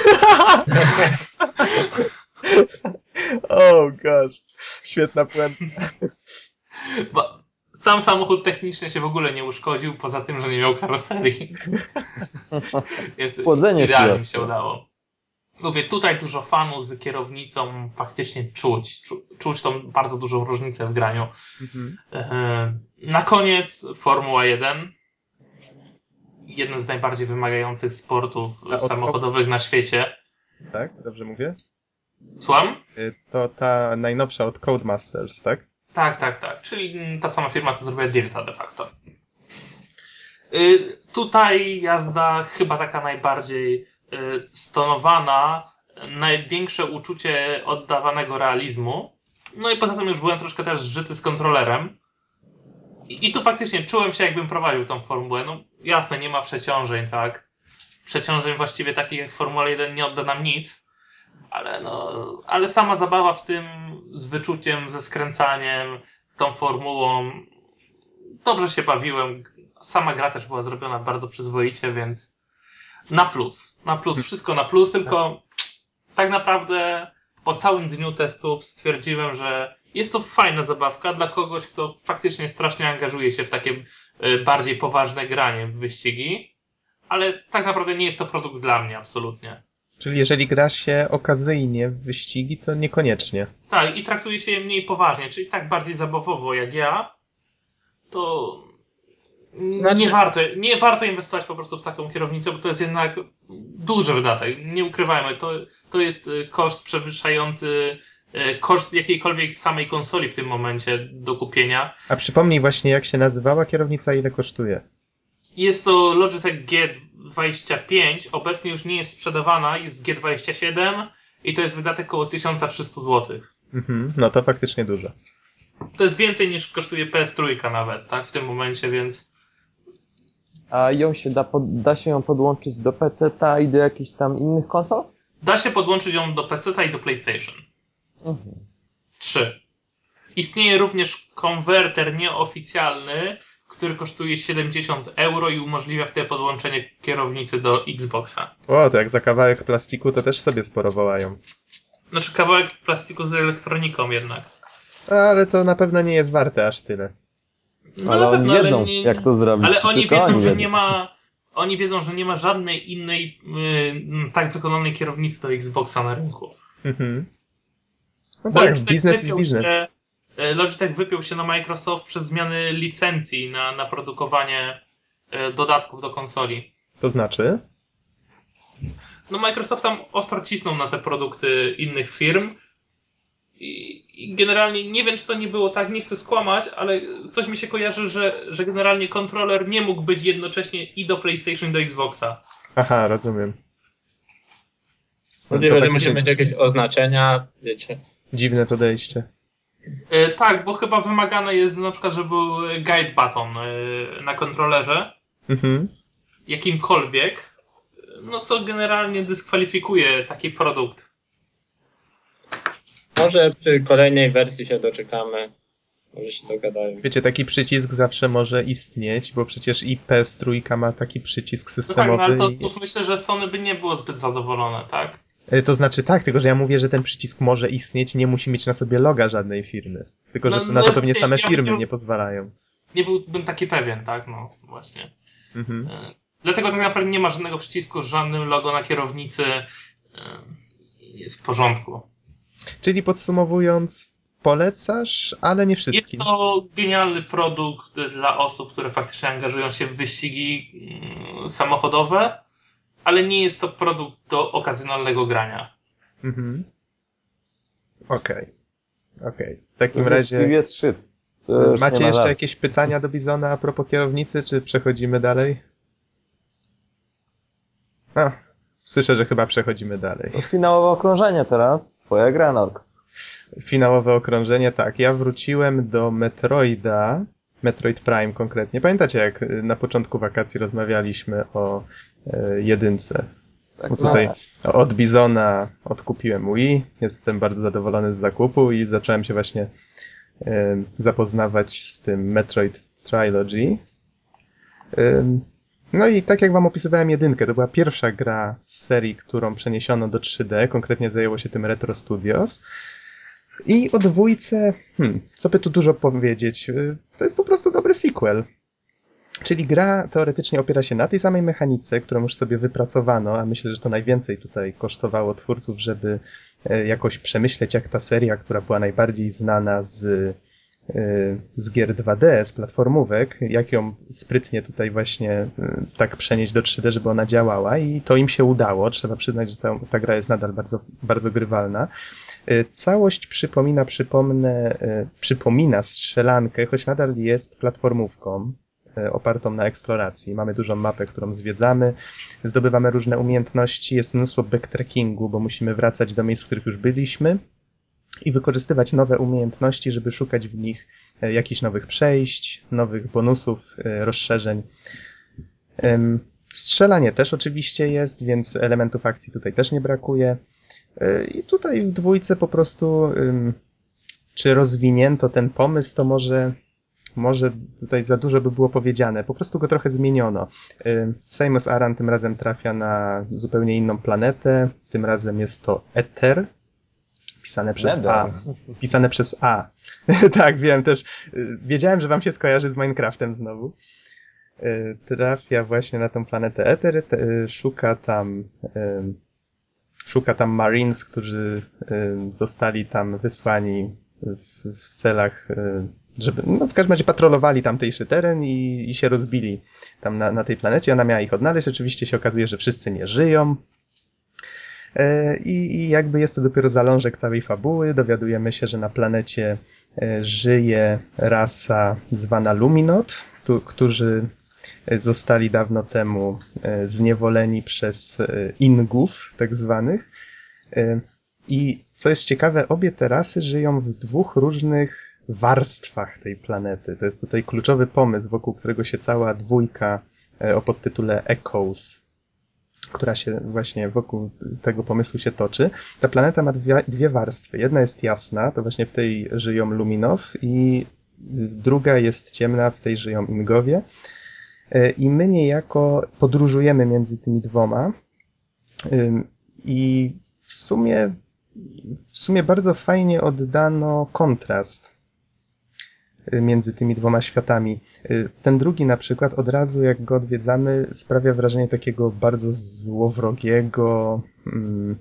oh gosh, świetna puenta. Bo sam samochód technicznie się w ogóle nie uszkodził, poza tym, że nie miał karoserii. Więc Chłodzenie idealnie mi się udało. Mówię, tutaj dużo fanów z kierownicą faktycznie czuć. Czu, czuć tą bardzo dużą różnicę w graniu. Mhm. E, na koniec Formuła 1. jeden z najbardziej wymagających sportów samochodowych na świecie. Tak? Dobrze mówię? Słucham? Y, to ta najnowsza od Codemasters, tak? Tak, tak, tak. Czyli ta sama firma, co zrobiła Dirta de facto. Y, tutaj jazda chyba taka najbardziej y, stonowana, największe uczucie oddawanego realizmu. No i poza tym już byłem troszkę też zżyty z kontrolerem. I, I tu faktycznie czułem się, jakbym prowadził tą formułę. No jasne, nie ma przeciążeń, tak. Przeciążeń właściwie takich jak Formuła 1 nie odda nam nic. Ale no, ale sama zabawa w tym z wyczuciem, ze skręcaniem, tą formułą. Dobrze się bawiłem. Sama gra też była zrobiona bardzo przyzwoicie, więc na plus. Na plus, wszystko na plus, tylko tak naprawdę po całym dniu testów stwierdziłem, że jest to fajna zabawka dla kogoś, kto faktycznie strasznie angażuje się w takie y, bardziej poważne granie w wyścigi, ale tak naprawdę nie jest to produkt dla mnie absolutnie. Czyli jeżeli gra się okazyjnie w wyścigi, to niekoniecznie. Tak, i traktuje się je mniej poważnie, czyli tak bardziej zabawowo jak ja, to znaczy... nie, warto, nie warto inwestować po prostu w taką kierownicę, bo to jest jednak duży wydatek. Nie ukrywajmy, to, to jest y, koszt przewyższający y, koszt jakiejkolwiek samej konsoli w tym momencie do kupienia. A przypomnij właśnie, jak się nazywała kierownica i ile kosztuje? Jest to Logitech G25, obecnie już nie jest sprzedawana, jest G27 i to jest wydatek około 1300 zł. Mhm, no to faktycznie dużo. To jest więcej niż kosztuje PS3 nawet, tak, w tym momencie, więc... A ją się da, da się ją podłączyć do PC-ta i do jakichś tam innych konsol? Da się podłączyć ją do PC-ta i do PlayStation. Mhm. 3. Istnieje również konwerter nieoficjalny, który kosztuje 70 euro i umożliwia wtedy podłączenie kierownicy do Xboxa. O, to jak za kawałek plastiku to też sobie sporo wołają. Znaczy kawałek plastiku z elektroniką jednak. Ale to na pewno nie jest warte aż tyle. No ale oni pewno, wiedzą, ale nie, jak to zrobić. Ale oni wiedzą, oni że nie ma. Oni wiedzą, że nie ma żadnej innej yy, tak wykonanej kierownicy do Xboxa na rynku. Mhm. No tak, biznes jest biznes. Logitech wypiął się na Microsoft przez zmiany licencji na, na produkowanie e, dodatków do konsoli. To znaczy? No Microsoft tam ostro cisnął na te produkty innych firm i, i generalnie nie wiem, czy to nie było tak, nie chcę skłamać, ale coś mi się kojarzy, że, że generalnie kontroler nie mógł być jednocześnie i do PlayStation, i do Xboxa. Aha, rozumiem. Możliwe, że musi mieć jakieś oznaczenia, wiecie. Dziwne podejście. E, tak, bo chyba wymagane jest na przykład, żeby był guide button e, na kontrolerze. Mhm. Jakimkolwiek. No co generalnie dyskwalifikuje taki produkt. Może przy kolejnej wersji się doczekamy. Może się dogadają. Wiecie, taki przycisk zawsze może istnieć, bo przecież i PS3 ma taki przycisk systemowy. No tak, no ale to, to myślę, że Sony by nie było zbyt zadowolone, tak? E, to znaczy tak, tylko że ja mówię, że ten przycisk może istnieć, nie musi mieć na sobie loga żadnej firmy. Tylko, że no, na to no, pewnie same firmy nie, nie pozwalają. Nie byłbym taki pewien, tak? No właśnie. Mhm. E, dlatego tak naprawdę nie ma żadnego przycisku z żadnym logo na kierownicy. E, jest w porządku. Czyli podsumowując, polecasz, ale nie wszystkim. Jest to genialny produkt dla osób, które faktycznie angażują się w wyścigi mm, samochodowe ale nie jest to produkt do okazjonalnego grania. Mhm. Okej. Okay. Okej. Okay. W takim razie. Jest szczyt. Macie ma jeszcze jakieś pytania do Bizona a propos kierownicy, czy przechodzimy dalej? A, słyszę, że chyba przechodzimy dalej. To finałowe okrążenie teraz. Twoja gra, Nox. Finałowe okrążenie, tak. Ja wróciłem do Metroida, Metroid Prime konkretnie. Pamiętacie, jak na początku wakacji rozmawialiśmy o jedynce. Tak, Bo tutaj no. od Bizona odkupiłem Wii, jestem bardzo zadowolony z zakupu i zacząłem się właśnie e, zapoznawać z tym Metroid Trilogy. E, no i tak jak wam opisywałem jedynkę, to była pierwsza gra z serii, którą przeniesiono do 3D, konkretnie zajęło się tym Retro Studios. I o dwójce, hmm, co by tu dużo powiedzieć, to jest po prostu dobry sequel. Czyli gra teoretycznie opiera się na tej samej mechanice, którą już sobie wypracowano, a myślę, że to najwięcej tutaj kosztowało twórców, żeby e, jakoś przemyśleć, jak ta seria, która była najbardziej znana z z gier 2D, z platformówek, jak ją sprytnie tutaj właśnie tak przenieść do 3D, żeby ona działała i to im się udało. Trzeba przyznać, że ta, ta gra jest nadal bardzo, bardzo grywalna. Całość przypomina, przypomnę, przypomina strzelankę, choć nadal jest platformówką. E, opartą na eksploracji. Mamy dużą mapę, którą zwiedzamy, zdobywamy różne umiejętności, jest mnóstwo backtrackingu, bo musimy wracać do miejsc, w których już byliśmy i wykorzystywać nowe umiejętności, żeby szukać w nich e, jakichś nowych przejść, nowych bonusów, e, rozszerzeń. Strzelanie też oczywiście jest, więc elementów akcji tutaj też nie brakuje. I tutaj w dwójce po prostu, czy rozwinięto ten pomysł, to może może tutaj za dużo by było powiedziane, po prostu go trochę zmieniono. Y, Seamus Aran tym razem trafia na zupełnie inną planetę, tym razem jest to Ether, pisane przez Nether. A. Pisane przez A. tak, wiem też. Y, wiedziałem, że wam się skojarzy z Minecraftem znowu. Y, trafia właśnie na tą planetę Ether, szuka tam szuka tam Marines, którzy zostali tam wysłani w, w celach żeby, no w każdym razie patrolowali tamtejszy teren i, i się rozbili tam na, na tej planecie. Ona miała ich odnaleźć. Oczywiście się okazuje, że wszyscy nie żyją. E, I, I, jakby jest to dopiero zalążek całej fabuły. Dowiadujemy się, że na planecie e, żyje rasa zwana Luminot, tu, którzy zostali dawno temu e, zniewoleni przez Ingów, tak zwanych. I co jest ciekawe, obie te rasy żyją w dwóch różnych warstwach tej planety. To jest tutaj kluczowy pomysł, wokół którego się cała dwójka e, o podtytule Echoes, która się właśnie wokół tego pomysłu się toczy. Ta planeta ma dwie, dwie warstwy. Jedna jest jasna, to właśnie w tej żyją Luminow i druga jest ciemna, w tej żyją Ingowie. E, I my niejako podróżujemy między tymi dwoma i w sumie w sumie bardzo fajnie oddano kontrast między tymi dwoma światami. Y, ten drugi na przykład od razu jak go odwiedzamy sprawia wrażenie takiego bardzo złowrogiego, mm,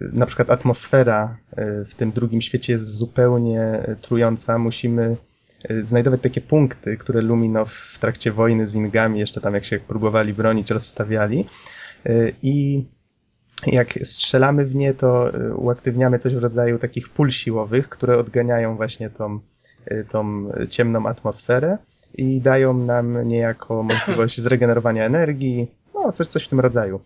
na przykład atmosfera y, w tym drugim świecie jest zupełnie trująca. Musimy y, znajdować takie punkty, które Luminow w trakcie wojny z Ingami, jeszcze tam jak się próbowali bronić, rozstawiali. I jak strzelamy w nie, to uaktywniamy coś w rodzaju takich pól siłowych, które odganiają właśnie tą Y, tą ciemną atmosferę i dają nam niejako możliwość zregenerowania energii, no coś, coś w tym rodzaju.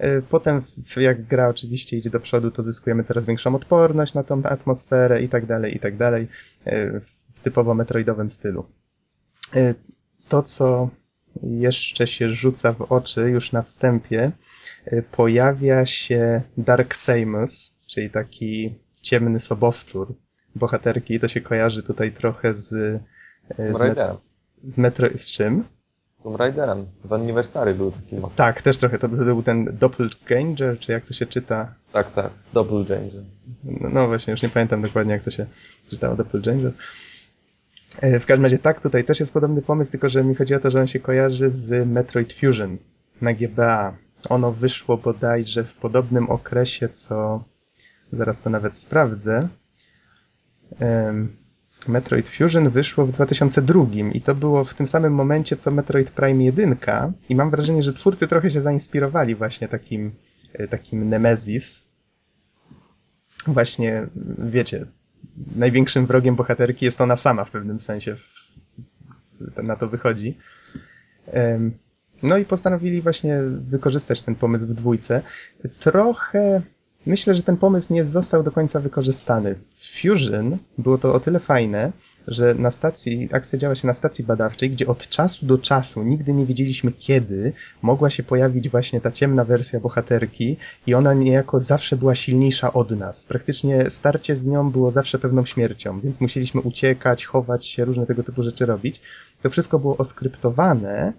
Y, potem, jak gra oczywiście idzie do przodu, to zyskujemy coraz większą odporność na tą atmosferę i tak dalej, i tak dalej, y, w typowo metroidowym stylu. To, co jeszcze się rzuca w oczy już na wstępie, pojawia się Dark Samus, czyli taki ciemny sobowtór, bohaterki, to się kojarzy tutaj trochę z... E, z, met- z Metro... Z czym? Tomb Raiderem. W Anniversary był taki motyw. Tak, też trochę. To, to był ten Doppelganger, czy jak to się czyta? Tak, tak. Doppelganger. No, no właśnie, już nie pamiętam dokładnie, jak to się czytało. Doppelganger. E, w każdym razie tak, tutaj też jest podobny pomysł, tylko że mi chodzi o to, że on się kojarzy z Metroid Fusion na GBA. Ono wyszło bodajże w podobnym okresie, co... Zaraz to nawet sprawdzę. Metroid Fusion wyszło w 2002 i to było w tym samym momencie co Metroid Prime 1 i mam wrażenie, że twórcy trochę się zainspirowali właśnie takim, e, takim Nemesis. Właśnie, wiecie, największym wrogiem bohaterki jest ona sama w pewnym sensie. Na to wychodzi. No i postanowili właśnie wykorzystać ten pomysł w dwójce. Trochę Myślę, że ten pomysł nie został do końca wykorzystany. W Fusion było to o tyle fajne, że na stacji, akcja działa się na stacji badawczej, gdzie od czasu do czasu, nigdy nie wiedzieliśmy kiedy, mogła się pojawić właśnie ta ciemna wersja bohaterki i ona niejako zawsze była silniejsza od nas. Praktycznie starcie z nią było zawsze pewną śmiercią, więc musieliśmy uciekać, chować się, różne tego typu rzeczy robić. To wszystko było oskryptowane,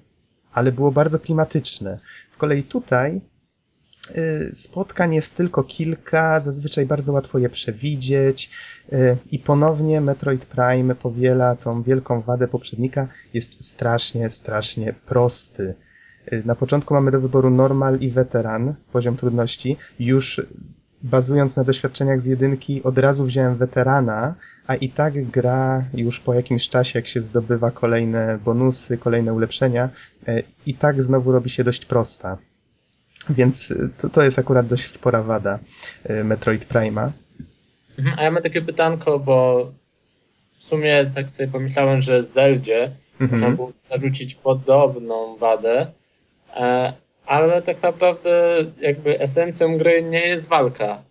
ale było bardzo klimatyczne. Z kolei tutaj spotkań jest tylko kilka, zazwyczaj bardzo łatwo je przewidzieć y, i ponownie Metroid Prime powiela tą wielką wadę poprzednika, jest strasznie, strasznie prosty. Y, na początku mamy do wyboru normal i weteran, poziom trudności. Już bazując na doświadczeniach z jedynki, od razu wziąłem weterana, a i tak gra już po jakimś czasie, jak się zdobywa kolejne bonusy, kolejne ulepszenia, i tak znowu robi się dość prosta. Więc to, to jest akurat dość spora wada e, Metroid Prime'a. Mhm, a ja mam takie pytanko, bo w sumie tak sobie pomyślałem, że Zeldzie mhm. można było narzucić podobną wadę, e, ale tak naprawdę jakby esencją gry nie jest walka.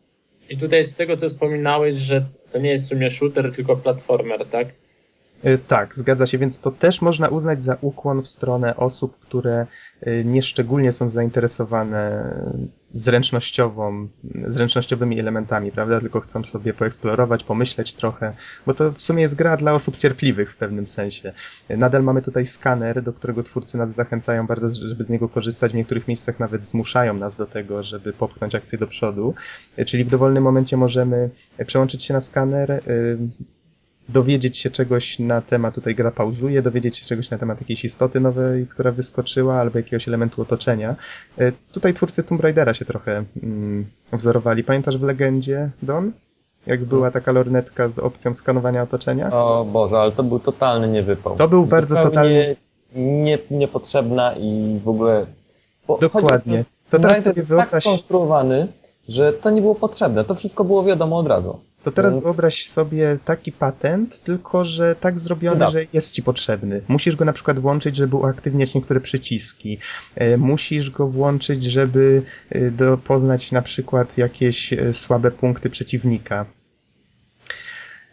I tutaj z tego, co wspominałeś, że to nie jest w sumie shooter, tylko platformer, tak? E, tak, zgadza się, więc to też można uznać za ukłon w stronę osób, które e, nieszczególnie są zainteresowane zręcznościową, zręcznościowymi elementami, prawda? Tylko chcą sobie poeksplorować, pomyśleć trochę, bo to w sumie jest gra dla osób cierpliwych w pewnym sensie. Nadal mamy tutaj skaner, do którego twórcy nas zachęcają bardzo, żeby z niego korzystać. W niektórych miejscach nawet zmuszają nas do tego, żeby popchnąć akcję do przodu. Czyli w dowolnym momencie możemy przełączyć się na skaner, dowiedzieć się czegoś na temat, tutaj gra pauzuje, dowiedzieć się czegoś na temat jakiejś istoty nowej, która wyskoczyła, albo jakiegoś elementu otoczenia. E, tutaj twórcy Tomb Raidera się trochę mm, wzorowali. Pamiętasz w Legendzie, Don? Jak była taka lornetka z opcją skanowania otoczenia? O Boże, ale to był totalny niewypał. To był bardzo totalny... Nie, niepotrzebna i w ogóle... Bo Dokładnie. To teraz sobie wyobraź... tak skonstruowany, że to nie było potrzebne. To wszystko było wiadomo od razu. To teraz Więc... wyobraź sobie taki patent, tylko że tak zrobiony, no. że jest ci potrzebny. Musisz go na przykład włączyć, żeby uaktywniać niektóre przyciski. E, musisz go włączyć, żeby e, poznać na przykład jakieś e, słabe punkty przeciwnika.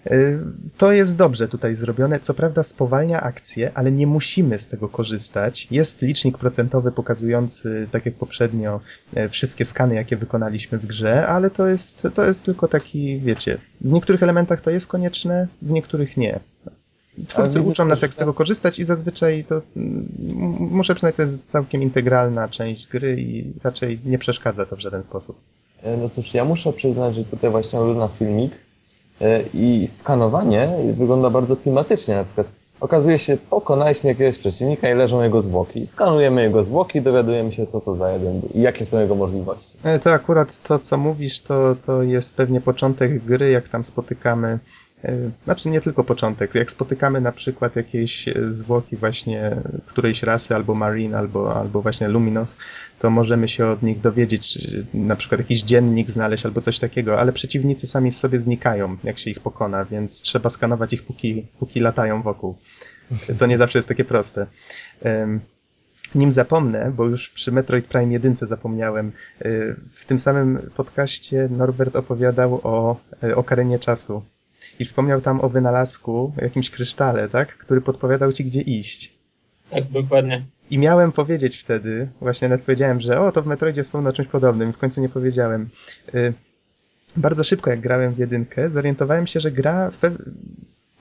Y, to jest dobrze tutaj zrobione. Co prawda spowalnia akcję, ale nie musimy z tego korzystać. Jest licznik procentowy pokazujący, tak jak poprzednio, e, wszystkie skany, jakie wykonaliśmy w grze, ale to jest, to jest tylko taki, wiecie, w niektórych elementach to jest konieczne, w niektórych nie. Twórcy uczą nas, jak z tego korzystać i zazwyczaj to, muszę przyznać, to jest całkiem integralna część gry i raczej nie przeszkadza to w żaden sposób. E, no cóż, ja muszę przyznać, że tutaj właśnie oglądam filmik, i skanowanie wygląda bardzo klimatycznie. Na przykład okazuje się, pokonaliśmy jakiegoś przeciwnika i leżą jego zwłoki. Skanujemy jego zwłoki i dowiadujemy się, co to za jeden i jakie są jego możliwości. E, to akurat to, co mówisz, to, to jest pewnie początek gry, jak tam spotykamy e, znaczy nie tylko początek. Jak spotykamy na przykład jakieś zwłoki właśnie którejś rasy, albo Marine, albo, albo właśnie Luminow, to możemy się od nich dowiedzieć, na przykład jakiś dziennik znaleźć albo coś takiego, ale przeciwnicy sami w sobie znikają, jak się ich pokona, więc trzeba skanować ich, póki, póki latają wokół, co nie zawsze jest takie proste. Nim zapomnę, bo już przy Metroid Prime 1 zapomniałem, y, w tym samym podcaście Norbert opowiadał o, y, o karenie czasu i wspomniał tam o wynalazku, o jakimś krysztale, tak, który podpowiadał ci, gdzie iść. Tak, dokładnie. I miałem powiedzieć wtedy, właśnie nawet powiedziałem, że o, to w Metroidzie wspomnę o czymś podobnym i w końcu nie powiedziałem. Y, bardzo szybko, jak grałem w jedynkę, zorientowałem się, że gra w pe-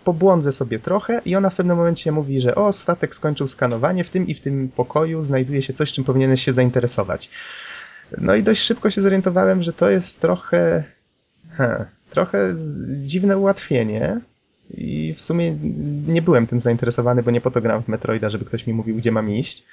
pobłądzę sobie trochę i ona w pewnym momencie mówi, że o, statek skończył skanowanie, w tym i w tym pokoju znajduje się coś, czym powinieneś się zainteresować. No i dość szybko się zorientowałem, że to jest trochę... Trochę dziwne ułatwienie, i w sumie nie byłem tym zainteresowany, bo nie po to w Metroida, żeby ktoś mi mówił, gdzie mam iść.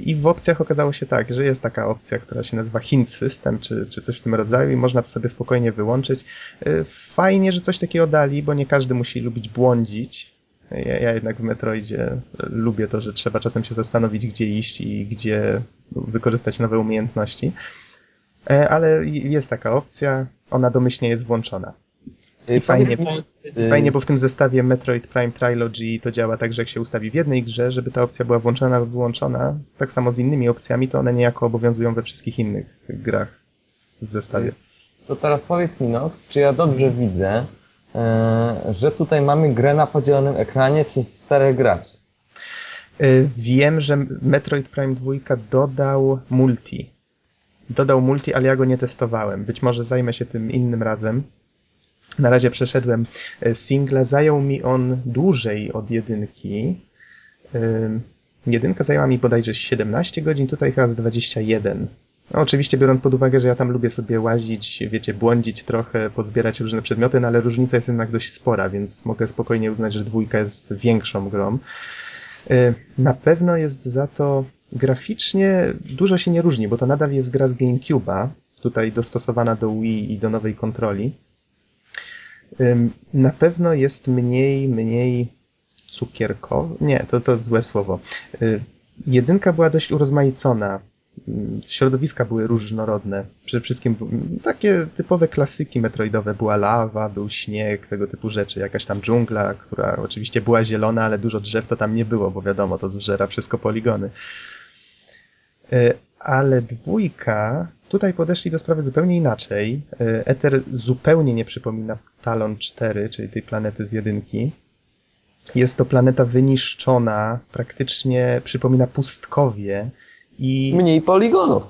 I w opcjach okazało się tak, że jest taka opcja, która się nazywa Hint System, czy, czy coś w tym rodzaju i można to sobie spokojnie wyłączyć. Y, fajnie, że coś takiego dali, bo nie każdy musi lubić błądzić. Ja, ja jednak w Metroidzie lubię to, że trzeba czasem się zastanowić, gdzie iść i gdzie wykorzystać nowe umiejętności. E, ale jest taka opcja, ona domyślnie jest włączona. I fajnie, fajnie, bo w tym zestawie Metroid Prime Trilogy to działa tak, że jak się ustawi w jednej grze, żeby ta opcja była włączona lub wyłączona, tak samo z innymi opcjami, to one niejako obowiązują we wszystkich innych grach w zestawie. To teraz powiedz mi, Nox, czy ja dobrze widzę, e, że tutaj mamy grę na podzielonym ekranie przez czterech graczy? E, wiem, że Metroid Prime 2 dodał multi. Dodał multi, ale ja go nie testowałem. Być może zajmę się tym innym razem. Na razie przeszedłem e, singla. Zajął mi on dłużej od jedynki. Jedynka zajęła mi bodajże 17 godzin, tutaj chyba z 21. No, oczywiście biorąc pod uwagę, że ja tam lubię sobie łazić, wiecie, błądzić trochę, pozbierać różne przedmioty, no ale różnica jest jednak dość spora, więc mogę spokojnie uznać, że dwójka jest większą grą. Na pewno jest za to graficznie dużo się nie różni, bo to nadal jest gra z GameCube'a, tutaj dostosowana do Wii i do nowej kontroli. Na pewno jest mniej, mniej cukierkowa. Nie, to, to złe słowo. Jedynka była dość urozmaicona. Środowiska były różnorodne. Przede wszystkim takie typowe klasyki metroidowe. Była lawa, był śnieg, tego typu rzeczy. Jakaś tam dżungla, która oczywiście była zielona, ale dużo drzew to tam nie było, bo wiadomo, to zżera wszystko poligony. Ale dwójka, tutaj podeszli do sprawy zupełnie inaczej. Ether zupełnie nie przypomina Talon 4, czyli tej planety z jedynki. Jest to planeta wyniszczona, praktycznie przypomina pustkowie i... Mniej poligonów.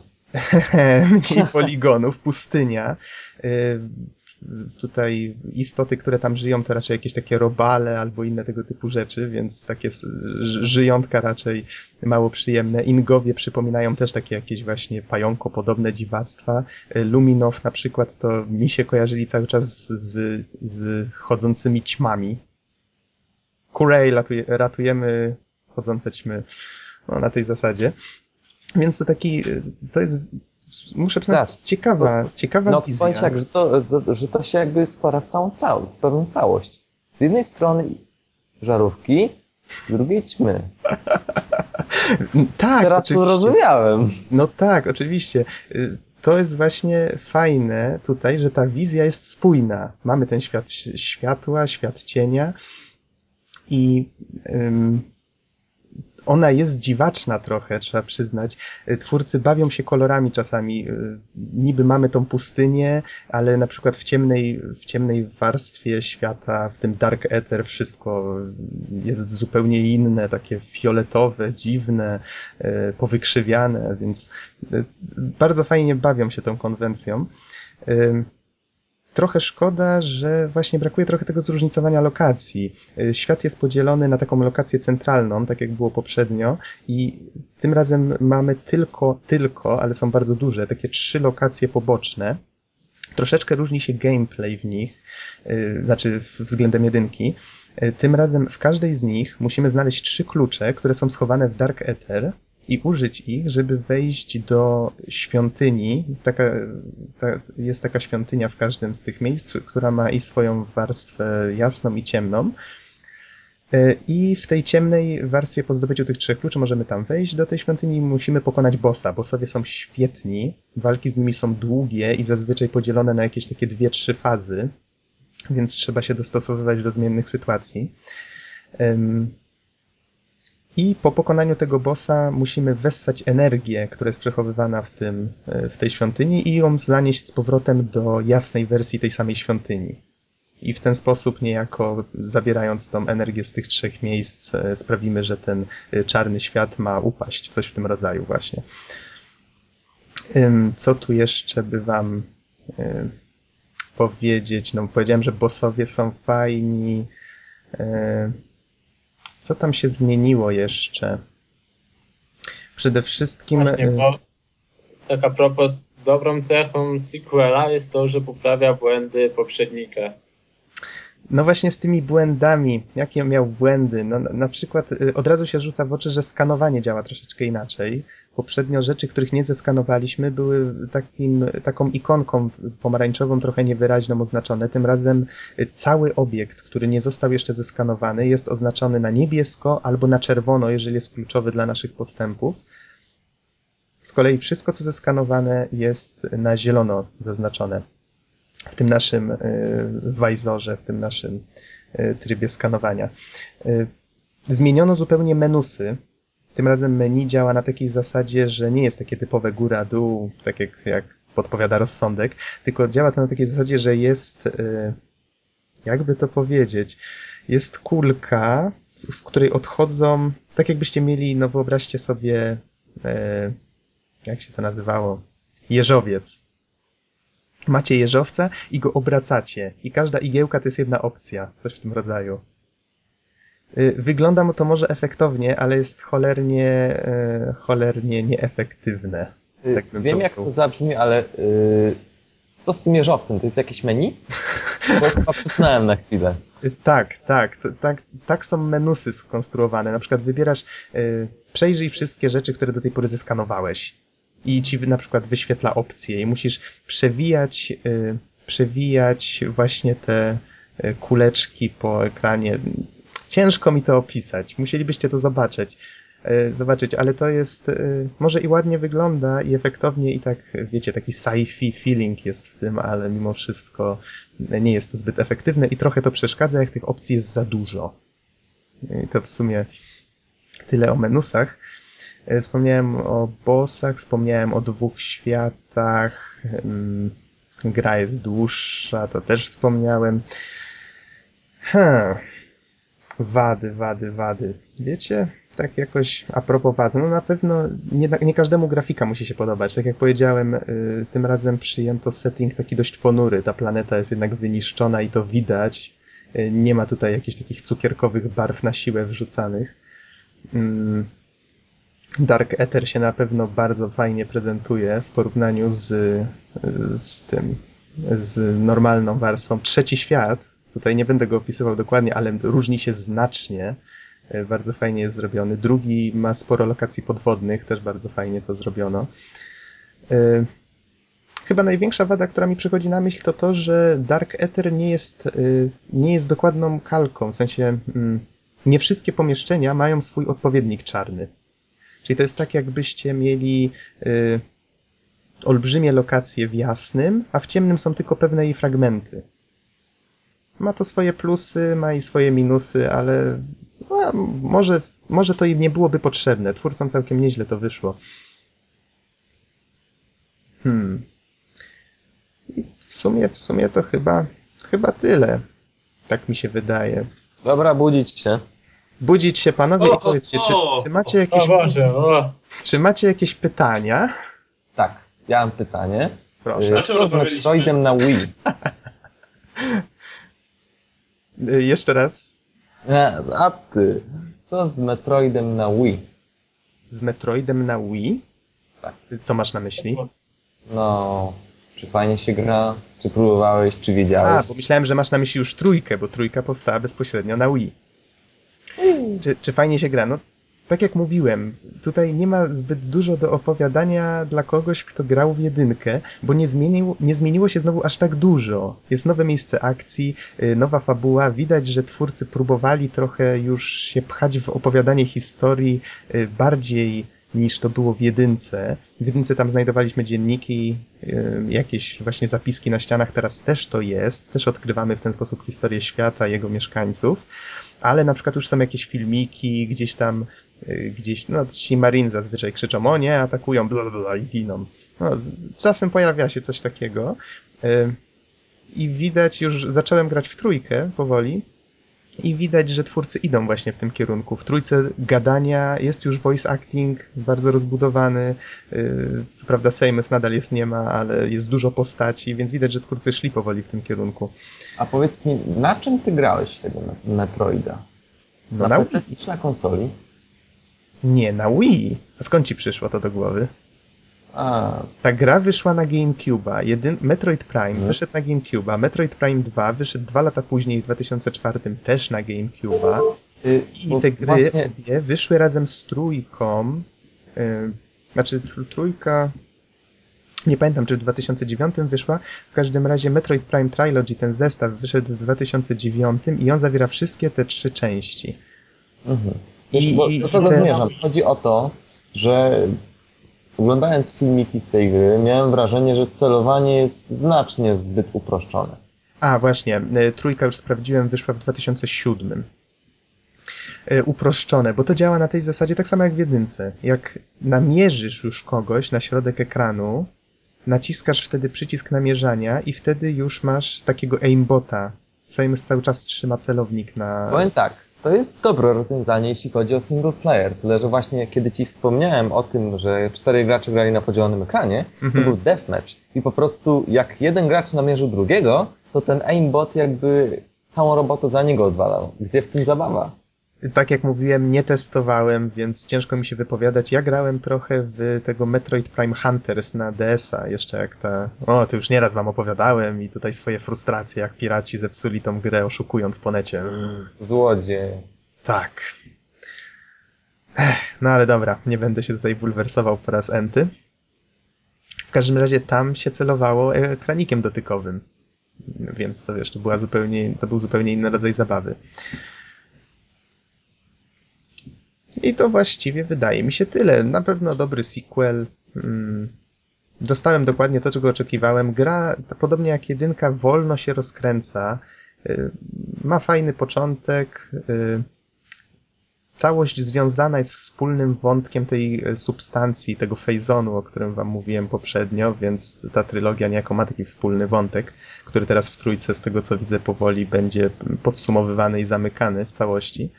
Mniej poligonów, pustynia. Tutaj istoty, które tam żyją, to raczej jakieś takie robale albo inne tego typu rzeczy, więc takie żyjątka raczej mało przyjemne. Ingowie przypominają też takie jakieś właśnie pająko podobne dziwactwa. Luminow na przykład to mi się kojarzyli cały czas z, z chodzącymi ćmami, Kurej, ratujemy chodzące ćmy. No, na tej zasadzie. Więc to taki, to jest, muszę przyznać, tak. ciekawa, ciekawa no, wizja. No, że to, że to się jakby składa w całą całość, w pewną całość. Z jednej strony żarówki, z drugiej ćmy. tak, Teraz oczywiście. to zrozumiałem. No tak, oczywiście. To jest właśnie fajne tutaj, że ta wizja jest spójna. Mamy ten świat światła, świat cienia, i ym, ona jest dziwaczna trochę, trzeba przyznać. Twórcy bawią się kolorami czasami. Niby mamy tą pustynię, ale na przykład w ciemnej, w ciemnej warstwie świata, w tym Dark Ether wszystko jest zupełnie inne, takie fioletowe, dziwne, powykrzywiane, więc bardzo fajnie bawią się tą konwencją. Trochę szkoda, że właśnie brakuje trochę tego zróżnicowania lokacji. Y, świat jest podzielony na taką lokację centralną, tak jak było poprzednio, i tym razem mamy tylko, tylko, ale są bardzo duże, takie trzy lokacje poboczne. Troszeczkę różni się gameplay w nich, y, znaczy względem jedynki. Y, tym razem w każdej z nich musimy znaleźć trzy klucze, które są schowane w Dark Ether i użyć ich, żeby wejść do świątyni. Taka, ta, jest taka świątynia w każdym z tych miejsc, która ma i swoją warstwę jasną i ciemną. E, I w tej ciemnej warstwie po zdobyciu tych trzech kluczy możemy tam wejść do tej świątyni i musimy pokonać bossa. Bossowie są świetni, walki z nimi są długie i zazwyczaj podzielone na jakieś takie dwie, trzy fazy, więc trzeba się dostosowywać do zmiennych sytuacji. I po pokonaniu tego bossa musimy wessać energię, która jest przechowywana w, tym, e, w tej świątyni i ją zanieść z powrotem do jasnej wersji tej samej świątyni. I w ten sposób niejako zabierając tą energię z tych trzech miejsc e, sprawimy, że ten e, czarny świat ma upaść, coś w tym rodzaju właśnie. Co tu jeszcze by wam powiedzieć? No powiedziałem, że bossowie są fajni. Co tam się zmieniło jeszcze? Przede wszystkim. Właśnie, e, bo tak a propos, dobrą cechą sequela jest to, że poprawia błędy poprzednika. No właśnie z tymi błędami. Jakie miał błędy? No, na przykład e, od razu się rzuca w oczy, że skanowanie działa troszeczkę inaczej poprzednio rzeczy, których nie zeskanowaliśmy, były takim, taką ikonką pomarańczową, trochę niewyraźną oznaczone. Tym razem cały obiekt, który nie został jeszcze zeskanowany, jest oznaczony na niebiesko albo na czerwono, jeżeli jest kluczowy dla naszych postępów. Z kolei wszystko, co zeskanowane, jest na zielono zaznaczone w tym naszym y, wajzorze, w tym naszym y, trybie skanowania. Y, zmieniono zupełnie menusy, tym razem menu działa na takiej zasadzie, że nie jest takie typowe góra-dół, tak jak, jak podpowiada rozsądek, tylko działa to na takiej zasadzie, że jest, y, jakby to powiedzieć, jest kulka, z, której odchodzą, tak jakbyście mieli, no wyobraźcie sobie, y, jak się to nazywało, jeżowiec. Macie jeżowca i go obracacie i każda igiełka to jest jedna opcja, coś w tym rodzaju. Y, wygląda mu to może efektownie, ale jest cholernie, y, cholernie nieefektywne. Y, tak Wiem jak to zabrzmi, ale yy, co z tym jeżowcem? To jest jakieś menu? Bo chyba przyznałem na chwilę. Tak, tak, tak, tak są menusy skonstruowane. Na przykład wybierasz, yy, przejrzyj wszystkie rzeczy, które do tej pory zeskanowałeś. i ci na przykład wyświetla opcje i musisz przewijać, y, przewijać właśnie te kuleczki po ekranie. Ciężko mi to opisać. Musielibyście to zobaczyć. Y, zobaczyć, ale to jest, y, może i ładnie wygląda i efektownie i tak, wiecie, taki sci-fi feeling jest w tym, ale mimo wszystko nie jest to zbyt efektywne i trochę to przeszkadza, jak tych opcji jest za dużo. I to w sumie tyle o menusach. Wspomniałem o bossach, wspomniałem o dwóch światach. Gra jest dłuższa, to też wspomniałem. Hmm. Wady, wady, wady. Wiecie, tak jakoś a propos wad, no na pewno nie, nie każdemu grafika musi się podobać. Tak jak powiedziałem, y, tym razem przyjęto setting taki dość ponury. Ta planeta jest jednak wyniszczona i to widać. Y, Nie ma tutaj jakichś takich cukierkowych barw na siłę wrzucanych. Mm, Dark Ether się na pewno bardzo fajnie prezentuje w porównaniu z, z tym, z normalną warstwą. Trzeci świat, tutaj nie będę go opisywał dokładnie, ale różni się znacznie. E, Bardzo fajnie jest zrobiony. Drugi ma sporo lokacji podwodnych, też bardzo fajnie to zrobiono. E, Chyba największa wada, która mi przychodzi na myśl, to to, że Dark Ether nie jest, e, nie jest dokładną kalką. W sensie, mm, nie wszystkie pomieszczenia mają swój odpowiednik czarny. Czyli to jest tak, jakbyście mieli olbrzymie lokacje w jasnym, a w ciemnym są tylko pewne jej fragmenty. Ma to swoje plusy, ma i swoje minusy, ale no, może, może to im nie byłoby potrzebne. Twórcom całkiem nieźle to wyszło. Hmm. I w sumie, w sumie to chyba, chyba tyle. Tak mi się wydaje. Dobra, budzić się. Budzić się panowie O, i powiedzcie, czy, o, czy macie O jakieś Boże, o. Czy macie jakieś pytania? Tak, ja mam pytanie. Proszę. Y, czym Co z rozmawialiśmy? Metroidem na Wii? Y, Jeszcze raz. Nie, a ty. Co z Metroidem na Wii? Z Metroidem na Wii? Tak. Co masz na myśli? No, czy fajnie się gra? Czy próbowałeś, czy wiedziałeś? A, bo myślałem, że masz na myśli już trójkę, bo trójka powstała bezpośrednio na Wii. Czy, czy fajnie się gra? No, tak jak mówiłem, tutaj nie ma zbyt dużo do opowiadania dla kogoś, kto grał w jedynkę, bo nie, zmienił, nie zmieniło się znowu aż tak dużo. Jest nowe miejsce akcji, y, nowa fabuła. Widać, że twórcy próbowali trochę już się pchać w opowiadanie historii y, bardziej niż to było w jedynce. W jedynce tam znajdowaliśmy dzienniki, y, jakieś właśnie zapiski na ścianach, teraz też to jest. Też odkrywamy w ten sposób historię świata, jego mieszkańców ale na przykład już są jakieś filmiki, gdzieś tam, gdzieś, no ci Marine zazwyczaj krzyczą, o nie, atakują, bla, bla, i giną. No, czasem pojawia się coś takiego y, i widać już, zacząłem grać w trójkę powoli i widać, że twórcy idą właśnie w tym kierunku. W trójce gadania jest już voice acting bardzo rozbudowany, y, co prawda Seamus nadal jest nie ma, ale jest dużo postaci, więc widać, że twórcy szli powoli w tym kierunku. A powiedz mi, na czym ty grałeś tego Me- Metroida? No, na na na konsoli? Nie, na Wii. A skąd ci przyszło to do głowy? A, Ta gra wyszła na GameCube'a. Jedyn... Metroid Prime Mhm. wyszedł na GameCube'a. Metroid Prime 2 wyszedł dwa lata później, w 2004 też na GameCube'a. y, I te gry Właśnie, obie wyszły razem z trójką. Yy, znaczy tr- trójka... Nie pamiętam, czy w 2009 wyszła. W każdym razie Metroid Prime Trilogy, ten zestaw, wyszedł w 2009 i on zawiera wszystkie te trzy części. mhm. I- bo do tego te- zmierzam. Chodzi o to, że oglądając filmiki z tej gry, miałem wrażenie, że celowanie jest znacznie zbyt uproszczone. A, właśnie, y, trójka już sprawdziłem, wyszła w 2007. Y, Uproszczone, bo to działa na tej zasadzie tak samo jak w jedynce. Jak namierzysz już kogoś na środek ekranu, naciskasz wtedy przycisk namierzania i wtedy już masz takiego aimbota. Samus cały czas trzyma celownik na... Powiem tak, to jest dobre rozwiązanie, jeśli chodzi o single player, tyle że właśnie kiedy ci wspomniałem o tym, że cztery gracze grali na podzielonym ekranie, to Mhm. był deathmatch i po prostu jak jeden gracz namierzył drugiego, to ten aimbot jakby całą robotę za niego odwalał. Gdzie w tym zabawa? Tak jak mówiłem, nie testowałem, więc ciężko mi się wypowiadać. Ja grałem trochę w tego Metroid Prime Hunters na DS-a, jeszcze jak ta... O, to już nieraz wam opowiadałem i tutaj swoje frustracje, jak piraci zepsuli tą grę, oszukując po necie. Mm, Złodziej. Tak. No ale dobra, nie będę się tutaj bulwersował po raz enty. W każdym razie tam się celowało ekranikiem dotykowym. Więc to wiesz, to, była zupełnie, to był zupełnie inny rodzaj zabawy. I to właściwie wydaje mi się tyle. Na pewno dobry sequel. Mm, dostałem dokładnie to, czego oczekiwałem. Gra, podobnie jak jedynka, wolno się rozkręca. Y, ma fajny początek. Y, całość związana jest wspólnym wątkiem tej e, substancji, tego fejzonu, o którym wam mówiłem poprzednio, więc ta trylogia niejako ma taki wspólny wątek, który teraz w trójce, z tego co widzę powoli, będzie podsumowywany i zamykany w całości.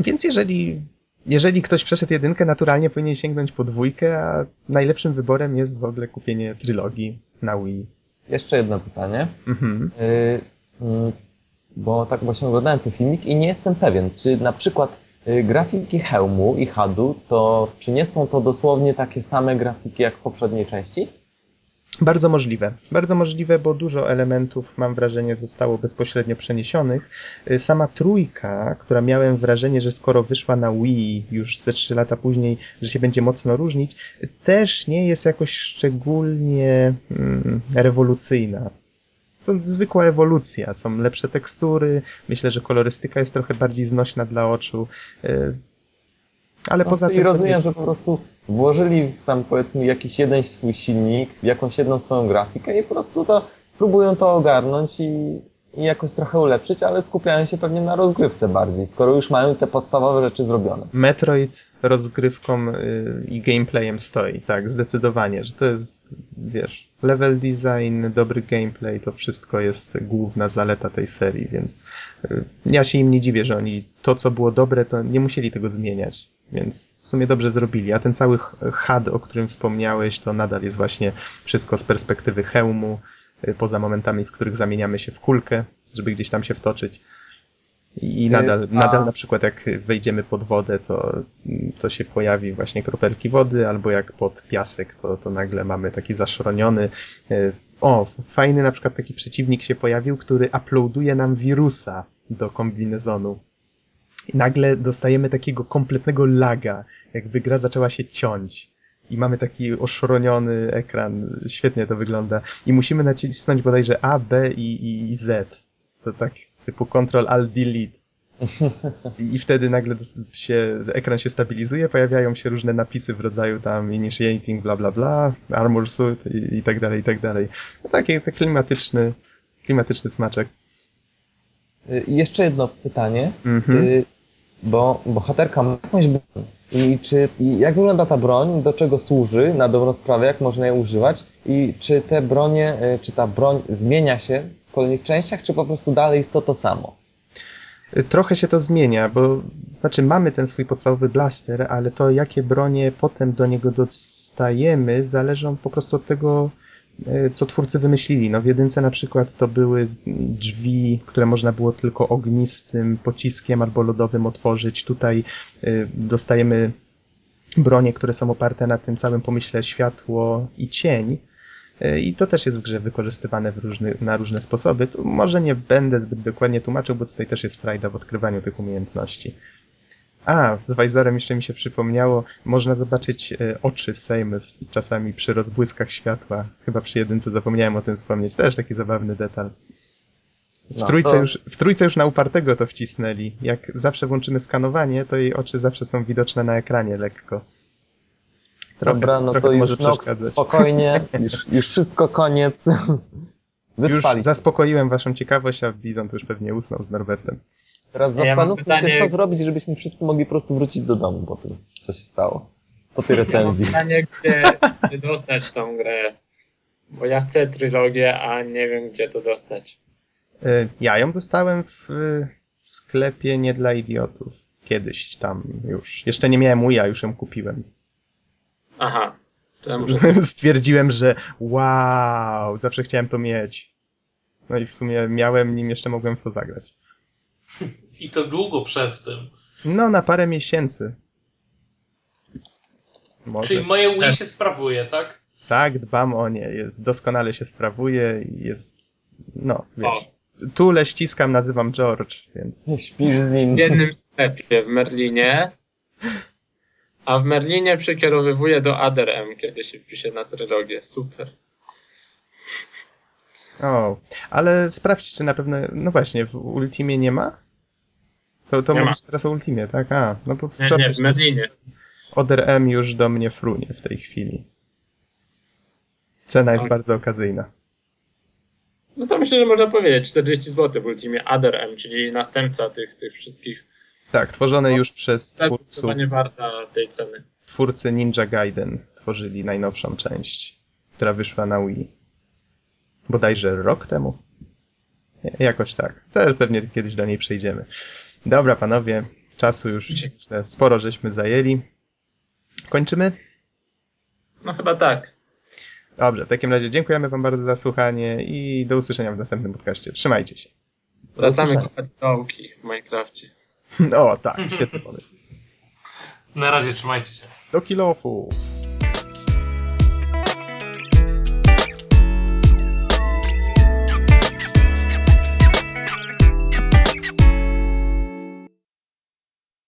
Więc jeżeli, jeżeli ktoś przeszedł jedynkę, naturalnie powinien sięgnąć po dwójkę, a najlepszym wyborem jest w ogóle kupienie trylogii na Wii. Jeszcze jedno pytanie. Mhm. Y bo tak właśnie oglądałem ten filmik i nie jestem pewien, czy na przykład y, grafiki hełmu i hadu, to czy nie są to dosłownie takie same grafiki jak w poprzedniej części? Bardzo możliwe. Bardzo możliwe, bo dużo elementów, mam wrażenie, zostało bezpośrednio przeniesionych. Y, sama trójka, która miałem wrażenie, że skoro wyszła na Wii już ze 3 lata później, że się będzie mocno różnić, też nie jest jakoś szczególnie mm, rewolucyjna to zwykła ewolucja. Są lepsze tekstury, myślę, że kolorystyka jest trochę bardziej znośna dla oczu. Ale no, poza tym. I rozumiem, jest... że po prostu włożyli tam powiedzmy jakiś jeden swój silnik, jakąś jedną swoją grafikę i po prostu to próbują to ogarnąć i, i jakoś trochę ulepszyć, ale skupiają się pewnie na rozgrywce bardziej, skoro już mają te podstawowe rzeczy zrobione. Metroid rozgrywką y, i gameplayem stoi, tak, zdecydowanie, że to jest, wiesz, level design, dobry gameplay, to wszystko jest główna zaleta tej serii, więc y, ja się im nie dziwię, że oni to, co było dobre, to nie musieli tego zmieniać. Więc w sumie dobrze zrobili. A ten cały HUD, o którym wspomniałeś, to nadal jest właśnie wszystko z perspektywy hełmu, y, poza momentami, w których zamieniamy się w kulkę, żeby gdzieś tam się wtoczyć. I nadal, nadal na przykład jak wejdziemy pod wodę, to, to się pojawi właśnie kropelki wody, albo jak pod piasek, to, to nagle mamy taki zaszroniony. E, o, fajny na przykład taki przeciwnik się pojawił, który uploaduje nam wirusa do kombinezonu. I nagle dostajemy takiego kompletnego laga, jakby gra zaczęła się ciąć. I mamy taki oszroniony ekran. Świetnie to wygląda. I musimy nacisnąć bodajże A, B i, i Z. To tak typu Ctrl Alt Delete. I wtedy nagle się, ekran się stabilizuje, pojawiają się różne napisy w rodzaju tam initiating, bla bla bla, armor suit i, i tak dalej, i tak dalej. No taki tak klimatyczny, klimatyczny smaczek. Y, jeszcze jedno pytanie, mhm. Y, bo bohaterka ma jakąś broń. I czy, i jak wygląda ta broń, do czego służy na dobrą sprawę, jak można je używać i czy te bronie, y, czy ta broń zmienia się w kolejnych częściach, czy po prostu dalej jest to to samo? Trochę się to zmienia, bo znaczy mamy ten swój podstawowy blaster, ale to jakie bronie potem do niego dostajemy zależą po prostu od tego, e, co twórcy wymyślili. No w jedynce na przykład to były drzwi, które można było tylko ognistym pociskiem albo lodowym otworzyć. Tutaj e, dostajemy bronie, które są oparte na tym całym pomyśle światło i cień. E, I to też jest w grze wykorzystywane w różny, na różne sposoby. Tu może nie będę zbyt dokładnie tłumaczył, bo tutaj też jest frajda w odkrywaniu tych umiejętności. A, z Wajzorem jeszcze mi się przypomniało, można zobaczyć e, oczy Sejmys czasami przy rozbłyskach światła. Chyba przy jedynce zapomniałem o tym wspomnieć. Też taki zabawny detal. W, no, trójce, to... już, w trójce już na upartego to wcisnęli. Jak zawsze włączymy skanowanie, to jej oczy zawsze są widoczne na ekranie lekko. Trochę, Dobra, no to już Nox, spokojnie, już, już wszystko koniec. Wytrwali. Już zaspokoiłem waszą ciekawość, a Bizon to już pewnie usnął z Norbertem. Teraz ja zastanówmy pytanie... się, co zrobić, żebyśmy wszyscy mogli po prostu wrócić do domu po tym, co się stało. Po tej recenzji. Ja mam pytanie, gdzie, gdzie dostać tą grę. Bo ja chcę trylogię, a nie wiem, gdzie to dostać. E, ja ją dostałem w sklepie nie dla idiotów. Kiedyś tam już. Jeszcze nie miałem uja, już ją kupiłem. Aha. Ja muszę... Stwierdziłem, że wow, zawsze chciałem to mieć. No i w sumie miałem, nim jeszcze mogłem w to zagrać. I to długo przed tym. No, na parę miesięcy. Może. Czyli moje Wii się sprawuje, tak? Tak, dbam o nie. Jest, doskonale się sprawuje i jest. No, wiesz. O. le ściskam, nazywam George, więc. Śpisz z nim. W jednym sklepie w Merlinie A w Merlinie przekierowywuje do Ader M, kiedy się wpisze na trylogię. Super. O, ale sprawdź, czy na pewno. No właśnie, w Ultimie nie ma? To, to Nie mówisz teraz o Ultimie, tak? A, no bo Nie, wczoraj nie, w Merlinie. Oder M już do mnie frunie w tej chwili. Cena jest bardzo okazyjna. No to myślę, że można powiedzieć 40 zł w Ultimie Ader M, czyli następca tych, tych wszystkich. Tak, tworzone już przez twórców. Zdecydowanie warta tej ceny. Twórcy Ninja Gaiden tworzyli najnowszą część, która wyszła na Wii. Bodajże rok temu? Jakoś tak. Też pewnie kiedyś do niej przejdziemy. Dobra, panowie, czasu już myślę, sporo żeśmy zajęli. Kończymy? No chyba tak. Dobrze, w takim razie dziękujemy wam bardzo za słuchanie i do usłyszenia w następnym podcaście. Trzymajcie się. Wracamy kopać dołki w Minecrafcie. O, tak, świetny pomysł. Na razie trzymajcie się. Do kilofów.